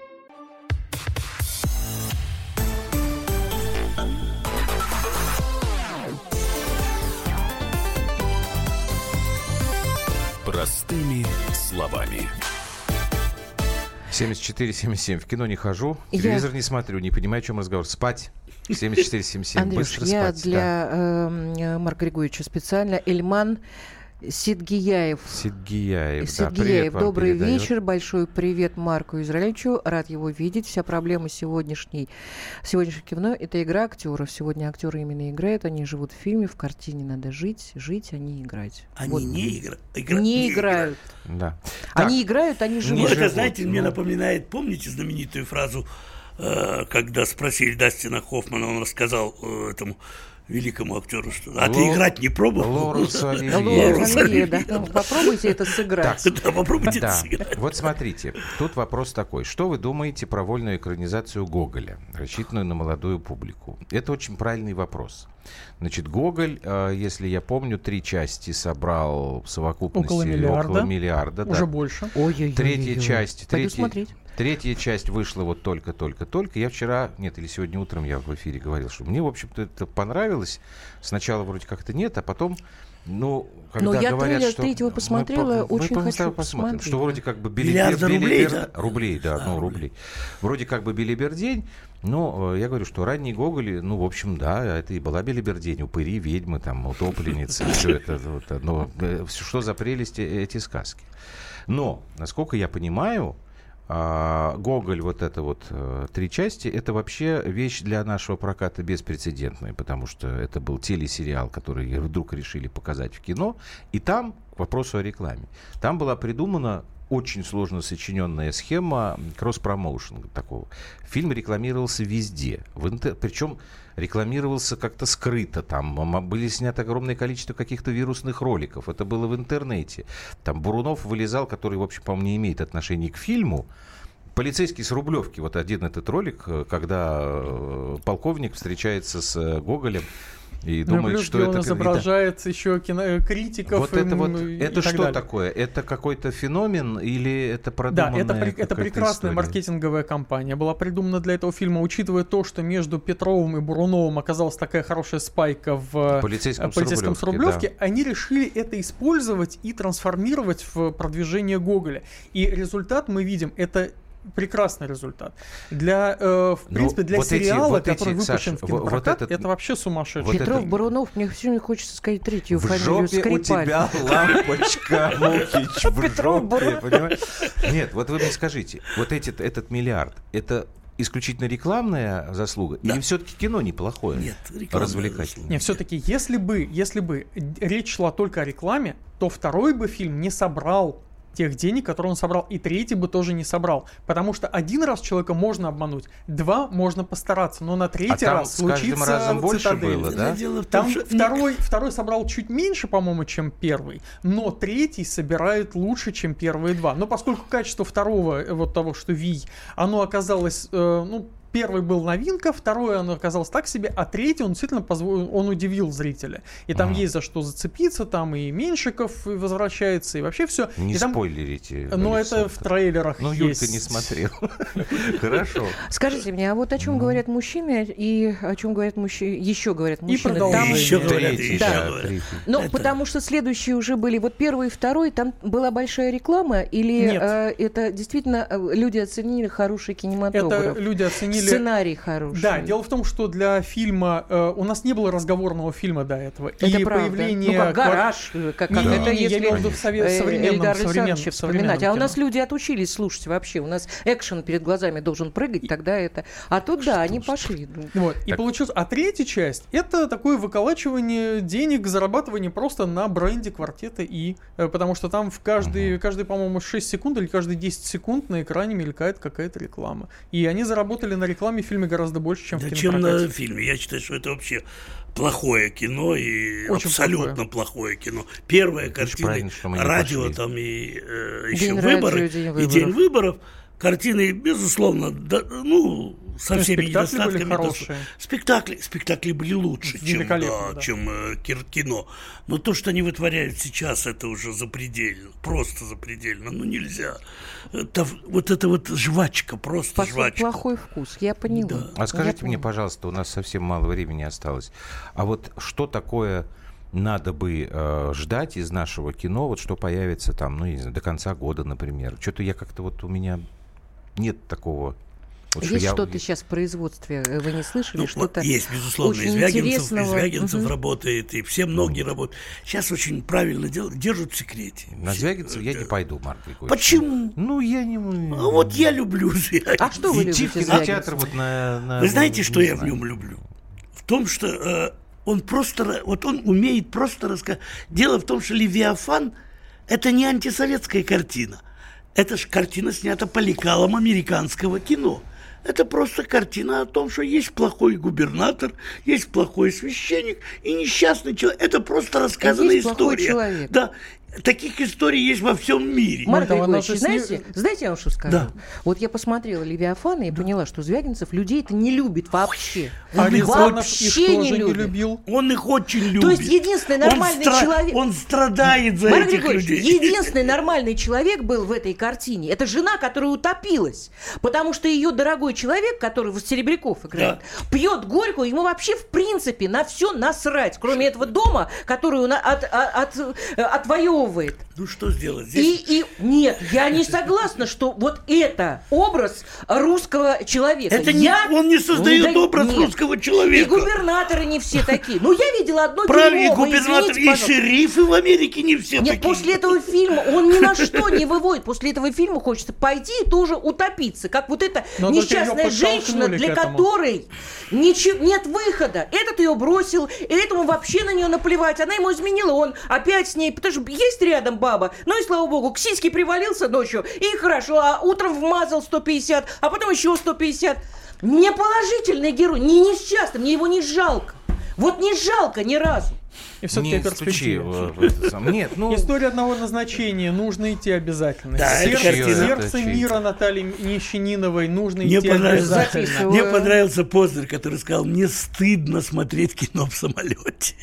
Speaker 3: 74-77. В кино не хожу,
Speaker 4: Я-
Speaker 3: телевизор не смотрю, не понимаю, о чем разговор. Спать. 74-77.
Speaker 4: Андрюш,
Speaker 3: Быстро
Speaker 4: я
Speaker 3: спать. да.
Speaker 4: для эм, э, Марка Григорьевича специально Эльман Сидгияев.
Speaker 3: Сидгияев. да, привет
Speaker 4: Сергеев,
Speaker 3: вам
Speaker 4: добрый
Speaker 3: передает.
Speaker 4: вечер, большой привет Марку Израильевичу, рад его видеть. Вся проблема сегодняшней, сегодняшнего кино – это игра актеров. Сегодня актеры именно играют, они живут в фильме, в картине надо жить, жить, а не играть.
Speaker 2: Они
Speaker 4: Вот.
Speaker 2: не, игра...
Speaker 4: не играют.
Speaker 3: Да.
Speaker 4: Они играют, они
Speaker 3: Не
Speaker 2: Ну,
Speaker 4: живут.
Speaker 2: это,
Speaker 3: живут,
Speaker 2: знаете, мне
Speaker 3: ну.
Speaker 2: напоминает, помните знаменитую фразу, э, когда спросили Дастина Хоффмана, он рассказал э, этому великому актеру, что «А ты
Speaker 3: Ло-
Speaker 2: играть не пробовал?»
Speaker 3: Лоренсу Оливье.
Speaker 4: Лоренс Оливье, да. Ну, Попробуйте это сыграть.
Speaker 2: Да, попробуйте это
Speaker 3: Да.
Speaker 2: сыграть.
Speaker 3: Вот смотрите, тут вопрос такой. Что вы думаете про вольную экранизацию Гоголя, рассчитанную на молодую публику? Это очень правильный вопрос. Значит, Гоголь, э, если я помню, три части собрал в совокупности
Speaker 5: Около миллиарда.
Speaker 3: около миллиарда, да.
Speaker 5: Уже больше.
Speaker 4: Ой-ой-ой.
Speaker 3: Третья часть,
Speaker 4: Пойду
Speaker 3: третья,
Speaker 4: смотреть.
Speaker 3: Третья часть вышла вот только-только-только. Я вчера, нет, или сегодня утром я в эфире говорил, что мне, в общем-то, это понравилось. Сначала вроде как-то нет, а потом, ну, когда
Speaker 4: Но я
Speaker 3: говорят,
Speaker 4: трейлер
Speaker 3: что...
Speaker 4: третьего
Speaker 3: мы
Speaker 4: посмотрела,
Speaker 3: по- мы
Speaker 4: очень
Speaker 3: по-
Speaker 4: хочу
Speaker 3: посмотрим,
Speaker 4: посмотреть,
Speaker 3: Что вроде как бы
Speaker 2: Миллиарда
Speaker 3: Билли
Speaker 2: рублей, да?
Speaker 3: Рублей, да,
Speaker 2: А,
Speaker 3: ну,
Speaker 2: рублей.
Speaker 3: Вроде как бы Билибердень, но э, я говорю, что ранний Гоголь, ну, в общем, да, это и была Билибердень, упыри, ведьмы, там, утопленницы, все это, вот, ну, что за прелести эти сказки. Но, насколько я понимаю, а, Гоголь, вот это вот э, три части, это вообще вещь для нашего проката беспрецедентная, потому что это был телесериал, который вдруг решили показать в кино, и там, к вопросу о рекламе, там была придумана очень сложно сочиненная схема кросс-промоушен такого. Фильм рекламировался везде, в интер... причем рекламировался как-то скрыто, там. М- были сняты огромное количество каких-то вирусных роликов, это было в интернете. Там Бурунов вылезал, который, в общем, по-моему, не имеет отношения к фильму, Полицейский с Рублевки, вот один этот ролик, э, когда э, полковник встречается с э, Гоголем и
Speaker 5: Ну,
Speaker 3: думает,
Speaker 5: плюс,
Speaker 3: что это...
Speaker 5: он изображает еще кино, э.
Speaker 3: Вот это вот,
Speaker 5: и
Speaker 3: это
Speaker 5: так
Speaker 3: что
Speaker 5: далее.
Speaker 3: такое? Это какой-то феномен или это
Speaker 5: Да,
Speaker 3: продуманная
Speaker 5: это, прек- это прекрасная
Speaker 3: история?
Speaker 5: маркетинговая кампания. Была придумана для этого фильма, учитывая то, что между Петровым и Буруновым оказалась такая хорошая спайка в э,
Speaker 3: Полицейском с
Speaker 5: полицейском с
Speaker 3: Рублевки,
Speaker 5: Рублевки, они решили это использовать и трансформировать в продвижение Гоголя. И результат мы видим, это прекрасный результат. Для, э, в
Speaker 3: Ну,
Speaker 5: принципе, для
Speaker 3: вот эти-
Speaker 5: сериала,
Speaker 3: вот эти,
Speaker 5: который выпущен
Speaker 3: Саша,
Speaker 5: в
Speaker 3: во- вот
Speaker 5: кинопрокат,
Speaker 3: этот-
Speaker 5: это вообще сумасшедший.
Speaker 3: вот
Speaker 4: Петров,
Speaker 3: это-
Speaker 4: Бурунов, мне все не хочется сказать третью
Speaker 3: В
Speaker 4: фамилию
Speaker 3: жопе у
Speaker 4: Скрипаль.
Speaker 3: тебя лампочка, Мухич, в жопе? Нет, вот вы мне скажите, вот эти, этот миллиард, это исключительно рекламная заслуга? Или все-таки кино неплохое?
Speaker 2: Нет,
Speaker 3: Развлекательное.
Speaker 5: Не, все-таки, если бы, если бы речь шла только о рекламе, то второй бы фильм не собрал тех денег, которые он собрал, и третий бы тоже не собрал. Потому что один раз человека можно обмануть, два можно постараться, но на третий
Speaker 3: А там
Speaker 5: раз
Speaker 3: с
Speaker 5: случится
Speaker 3: разом больше
Speaker 5: цитадель.
Speaker 3: было, да?
Speaker 2: Дело в том,
Speaker 5: Там
Speaker 2: что
Speaker 5: второй, второй собрал чуть меньше, по-моему, чем первый, но третий собирает лучше, чем первые два. Но поскольку качество второго, э, вот того, что Вий, оно оказалось, э, ну, Первый был новинка, второй он оказалось так себе, а третий он действительно позволил, он удивил зрителя. И там есть за что зацепиться, там и Меньшиков возвращается, и вообще все.
Speaker 3: Не
Speaker 5: и там,
Speaker 3: спойлерите.
Speaker 5: но это в трейлерах
Speaker 3: Ну,
Speaker 5: есть.
Speaker 3: Юлька не смотрел. Хорошо.
Speaker 4: Скажите мне, а вот о чем говорят мужчины и о чем говорят мужчины, еще говорят мужчины?
Speaker 5: Продолжение.
Speaker 2: Еще говорят,
Speaker 4: ну, потому что следующие уже были, вот первый и второй, там была большая реклама, или э, это действительно э, люди оценили хороший кинематограф?
Speaker 5: Это люди оценили деле...
Speaker 4: Сценарий хороший.
Speaker 5: Да, дело в том, что для фильма... Э, у нас не было разговорного фильма до этого.
Speaker 4: Это
Speaker 5: и
Speaker 4: правда.
Speaker 5: появление...
Speaker 4: Ну, как гараж. э, Как,
Speaker 5: Не,
Speaker 4: как
Speaker 5: не,
Speaker 4: это
Speaker 5: не, я
Speaker 4: если
Speaker 5: в виду в сове-
Speaker 4: э,
Speaker 5: современном-
Speaker 4: Эльдар
Speaker 5: современном-
Speaker 4: Александровича вспоминать.
Speaker 5: современном
Speaker 4: А у нас люди отучились слушать вообще. У нас экшен перед глазами должен прыгать, тогда это... А тут, да, они пошли.
Speaker 5: Вот. И получилось. А третья часть это такое выколачивание денег, зарабатывание просто на бренде квартета И. Э, Потому что там в каждый, каждый, по-моему, 6 секунд или каждые 10 секунд на экране мелькает какая-то реклама. И они заработали на рекламе в фильме гораздо больше, чем в
Speaker 2: Да чем
Speaker 5: кинопрокате.
Speaker 2: на фильме. Я считаю, что это вообще плохое кино и
Speaker 5: Очень
Speaker 2: абсолютно плохое. кино. Первая картина, радио
Speaker 3: пошли.
Speaker 2: там и э,
Speaker 4: День
Speaker 2: еще
Speaker 4: радио,
Speaker 2: выборы,
Speaker 4: день
Speaker 2: и
Speaker 4: выборов.
Speaker 2: день выборов. Картины, безусловно, да, ну, со
Speaker 5: Ну,
Speaker 2: всеми
Speaker 5: спектакли были
Speaker 2: недостатками. да,
Speaker 5: хорошие.
Speaker 2: спектакли, спектакли были лучше, чем, да,
Speaker 5: да.
Speaker 2: чем э, кино. Но то, что они вытворяют сейчас, это уже запредельно. Просто запредельно. Ну, нельзя. Это, вот это вот жвачка, просто
Speaker 4: Пошел
Speaker 2: жвачка.
Speaker 4: плохой вкус, я поняла.
Speaker 3: А скажите
Speaker 4: Я
Speaker 3: мне,
Speaker 4: поняла.
Speaker 3: пожалуйста, у нас совсем мало времени осталось. А вот что такое надо бы э, ждать из нашего кино, вот что появится там, ну, не знаю, до конца года, например? Что-то я как-то вот у меня нет такого. Вот что
Speaker 4: Есть
Speaker 3: я-
Speaker 4: что-то сейчас в производстве, э, вы не слышали?
Speaker 2: Ну,
Speaker 4: что-то
Speaker 2: есть, безусловно,
Speaker 4: очень
Speaker 2: Звягинцев,
Speaker 4: интересного.
Speaker 2: Звягинцев
Speaker 4: Мгм.
Speaker 2: работает, и все многие работают. Сейчас очень правильно делают, держат в секрете.
Speaker 3: На. Звягинцев я не пойду, Марк Григорьевич.
Speaker 2: Почему?
Speaker 3: Ну, я не...
Speaker 2: А вот я люблю Звягинцева.
Speaker 4: А что вы любите
Speaker 3: кинотеатр вот на... на-
Speaker 2: Вы знаете,
Speaker 3: не
Speaker 2: что я в нем люблю? В том, что э, он просто, вот он умеет просто рассказать. Дело в том, что Левиафан – это не антисоветская картина. Это же картина снята по лекалам американского кино. Это просто картина о том, что есть плохой губернатор, есть плохой священник и несчастный человек. Это просто рассказанная
Speaker 4: есть плохой
Speaker 2: история.
Speaker 4: человек.
Speaker 2: Да, таких историй есть во всем мире.
Speaker 4: Марк Григорьевич, знаете,
Speaker 5: ней-
Speaker 4: знаете, я вам что скажу?
Speaker 2: Да.
Speaker 4: Вот я посмотрела Левиафана и поняла, что Звягинцев людей-то не любит вообще.
Speaker 5: А их
Speaker 4: вообще
Speaker 5: тоже
Speaker 4: не
Speaker 5: не
Speaker 4: любит.
Speaker 5: любил.
Speaker 2: Он их очень любит.
Speaker 4: То есть единственный нормальный
Speaker 2: он
Speaker 4: человек-
Speaker 2: Он страдает за
Speaker 4: Марк
Speaker 2: этих
Speaker 4: Григорьевич,
Speaker 2: людей.
Speaker 4: единственный нормальный человек был в этой картине. Это жена, которая утопилась. Потому что ее дорогой человек, который вот Серебряков играет, пьет горькую, ему вообще в принципе на все насрать, кроме этого дома, который он от- от- от- э, отвоевывает.
Speaker 2: Ну что сделать? Здесь
Speaker 4: И, и нет, я не согласна, что вот это образ русского человека.
Speaker 2: Это не-
Speaker 4: Я-
Speaker 2: он не создает
Speaker 4: Да
Speaker 2: образ
Speaker 4: нет.
Speaker 2: русского человека.
Speaker 4: И губернаторы не все такие. Ну, я видела одно
Speaker 2: Правильно, и
Speaker 4: дерьмо,
Speaker 2: губернатор,
Speaker 4: извините,
Speaker 2: и
Speaker 4: пожалуйста.
Speaker 2: шерифы в Америке не все
Speaker 4: Нет,
Speaker 2: такие.
Speaker 4: после этого фильма он ни на что не выводит. После этого фильма хочется пойти и тоже утопиться. Как вот эта
Speaker 5: Но
Speaker 4: несчастная женщина, для которой ничего, нет выхода. Этот ее бросил, и этому вообще на нее наплевать. Она ему изменила, он опять с ней, потому что есть рядом баба. Ну и слава богу, к сиське привалился ночью, и хорошо, а утром вмазал 150, а потом еще 150. Не положительный герой, не несчастный, мне его не жалко. Вот не жалко ни разу.
Speaker 5: И все-таки
Speaker 3: Не
Speaker 5: о
Speaker 3: стучи
Speaker 5: перспективе.
Speaker 3: в- в это самое. Нет, ну...
Speaker 5: История одного назначения, нужно идти обязательно.
Speaker 2: Да, это
Speaker 5: сердце
Speaker 2: картина.
Speaker 5: сердце
Speaker 3: Это
Speaker 5: мира Натальи Нищениновой нужно
Speaker 2: Мне
Speaker 5: идти
Speaker 2: понравился,
Speaker 5: обязательно.
Speaker 2: Мне понравился постер, который сказал, мне стыдно смотреть кино в самолете.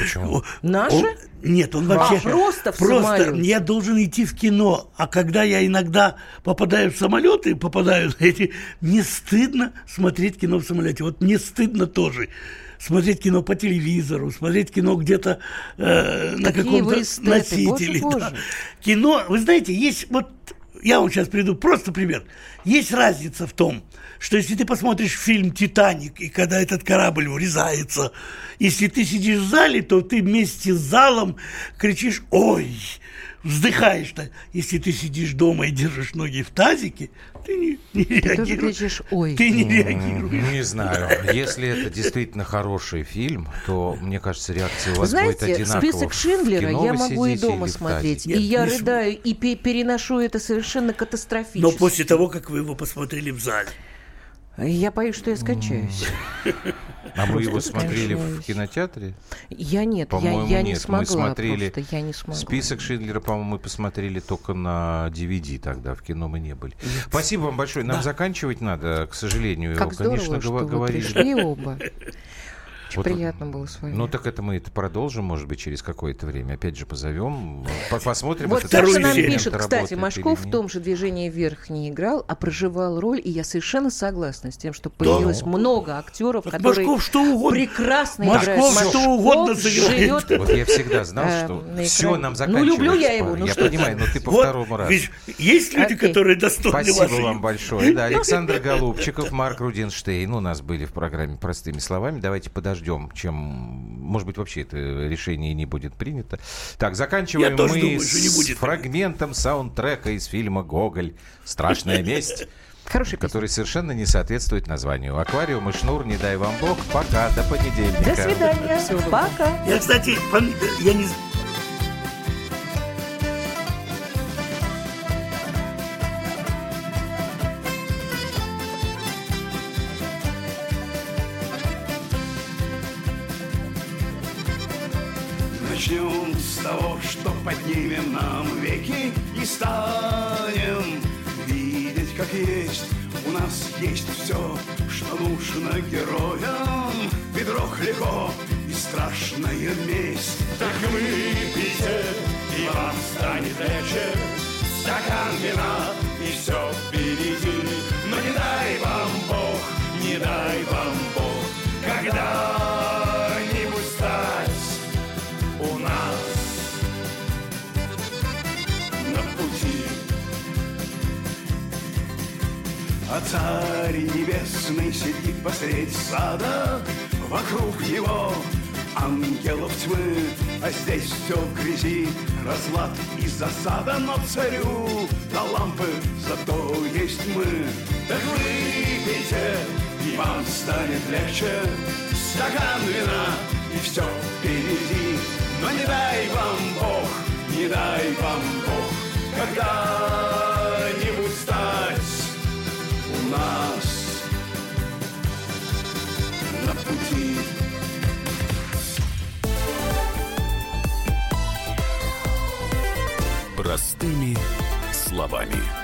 Speaker 3: Почему?
Speaker 4: Наши?
Speaker 2: он- нет, он вообще...
Speaker 4: А, просто в
Speaker 2: Просто
Speaker 4: самолете.
Speaker 2: я должен идти в кино, а когда я иногда попадаю в самолеты, попадаю на эти, мне стыдно смотреть кино в самолете. Вот мне стыдно тоже смотреть кино по телевизору, смотреть кино где-то э, на каком-то носителе.
Speaker 4: боже,
Speaker 2: да.
Speaker 4: боже.
Speaker 2: Кино, вы знаете, есть вот, я вам сейчас приду, просто пример. Есть разница в том, что если ты посмотришь фильм «Титаник», и когда этот корабль врезается, если ты сидишь в зале, то ты вместе с залом кричишь «Ой!», вздыхаешь-то. Если ты сидишь дома и держишь ноги в тазике, ты не, не
Speaker 4: Ты тоже
Speaker 2: реагируешь.
Speaker 4: кричишь «Ой».
Speaker 2: Ты не реагируешь.
Speaker 3: Не знаю. Если это действительно хороший фильм, то, мне кажется, реакция у вас будет
Speaker 4: Знаете,
Speaker 3: одинакова.
Speaker 4: список Шиндлера я могу и дома смотреть.
Speaker 3: тазике.
Speaker 4: и
Speaker 2: Нет,
Speaker 4: я рыдаю, и пе- переношу это совершенно катастрофически.
Speaker 2: Но после того, как вы его посмотрели в зале.
Speaker 4: Я боюсь, что я скачаюсь.
Speaker 3: А вы его смотрели в кинотеатре?
Speaker 4: Я нет, я,
Speaker 3: По-моему,
Speaker 4: я не
Speaker 3: нет.
Speaker 4: смогла
Speaker 3: Мы смотрели
Speaker 4: просто, я не смогла.
Speaker 3: Список Шиндлера, по-моему, мы посмотрели только на DVD тогда, в кино мы не были. Спасибо вам большое. Нам заканчивать надо, к сожалению.
Speaker 4: Как здорово,
Speaker 3: Конечно,
Speaker 4: что
Speaker 3: гова-
Speaker 4: вы
Speaker 3: говорили.
Speaker 4: пришли оба. Очень
Speaker 3: Вот-
Speaker 4: приятно было с вами.
Speaker 3: Ну, так это мы это продолжим, может быть, через какое-то время. Опять же позовем, по- посмотрим.
Speaker 4: Вот
Speaker 3: это
Speaker 4: Саша нам пишет, кстати, Машков в том же движении вверх не играл, а проживал роль, и я совершенно согласна с тем, что появилось много актеров, которые
Speaker 2: Машков
Speaker 4: прекрасно
Speaker 2: Машков
Speaker 4: играют.
Speaker 2: что угодно
Speaker 4: живет
Speaker 3: Вот я всегда знал,
Speaker 4: э,
Speaker 3: что все нам
Speaker 4: Ну,
Speaker 3: заканчивается.
Speaker 4: люблю я его, ну
Speaker 3: я
Speaker 4: что
Speaker 3: понимаю, но ты по второму разу.
Speaker 2: есть люди, которые достойны
Speaker 3: Спасибо вам большое. Да, Александр Голубчиков, Марк Рудинштейн у нас были в программе «Простыми словами». Давайте подождем, чем, может быть, вообще это решение не будет принято. Так, заканчиваем мы
Speaker 2: думаю,
Speaker 3: с
Speaker 2: будет.
Speaker 3: фрагментом саундтрека из фильма «Гоголь. Страшная месть»,
Speaker 4: Хороший песня.
Speaker 3: который совершенно не соответствует названию. «Аквариум» и «Шнур, не дай вам Бог». Пока, до понедельника.
Speaker 4: До свидания. Пока.
Speaker 2: Я, кстати, пом- я не...
Speaker 8: того, что поднимем нам веки и станем видеть, как есть. У нас есть все, что нужно героям. Ведро легко и страшная месть. Так выпейте, и вам станет легче. Стакан вина, и все впереди. Но не дай вам Бог, не дай вам Бог, когда-нибудь А царь небесный сидит посредь сада, Вокруг него ангелов тьмы, А здесь все в грязи, разлад и засада, Но царю до лампы зато есть мы. Так выпейте, и вам станет легче, Стакан вина, и все впереди. Но не дай вам Бог, не дай вам Бог, у нас на пути.
Speaker 1: Простыми словами.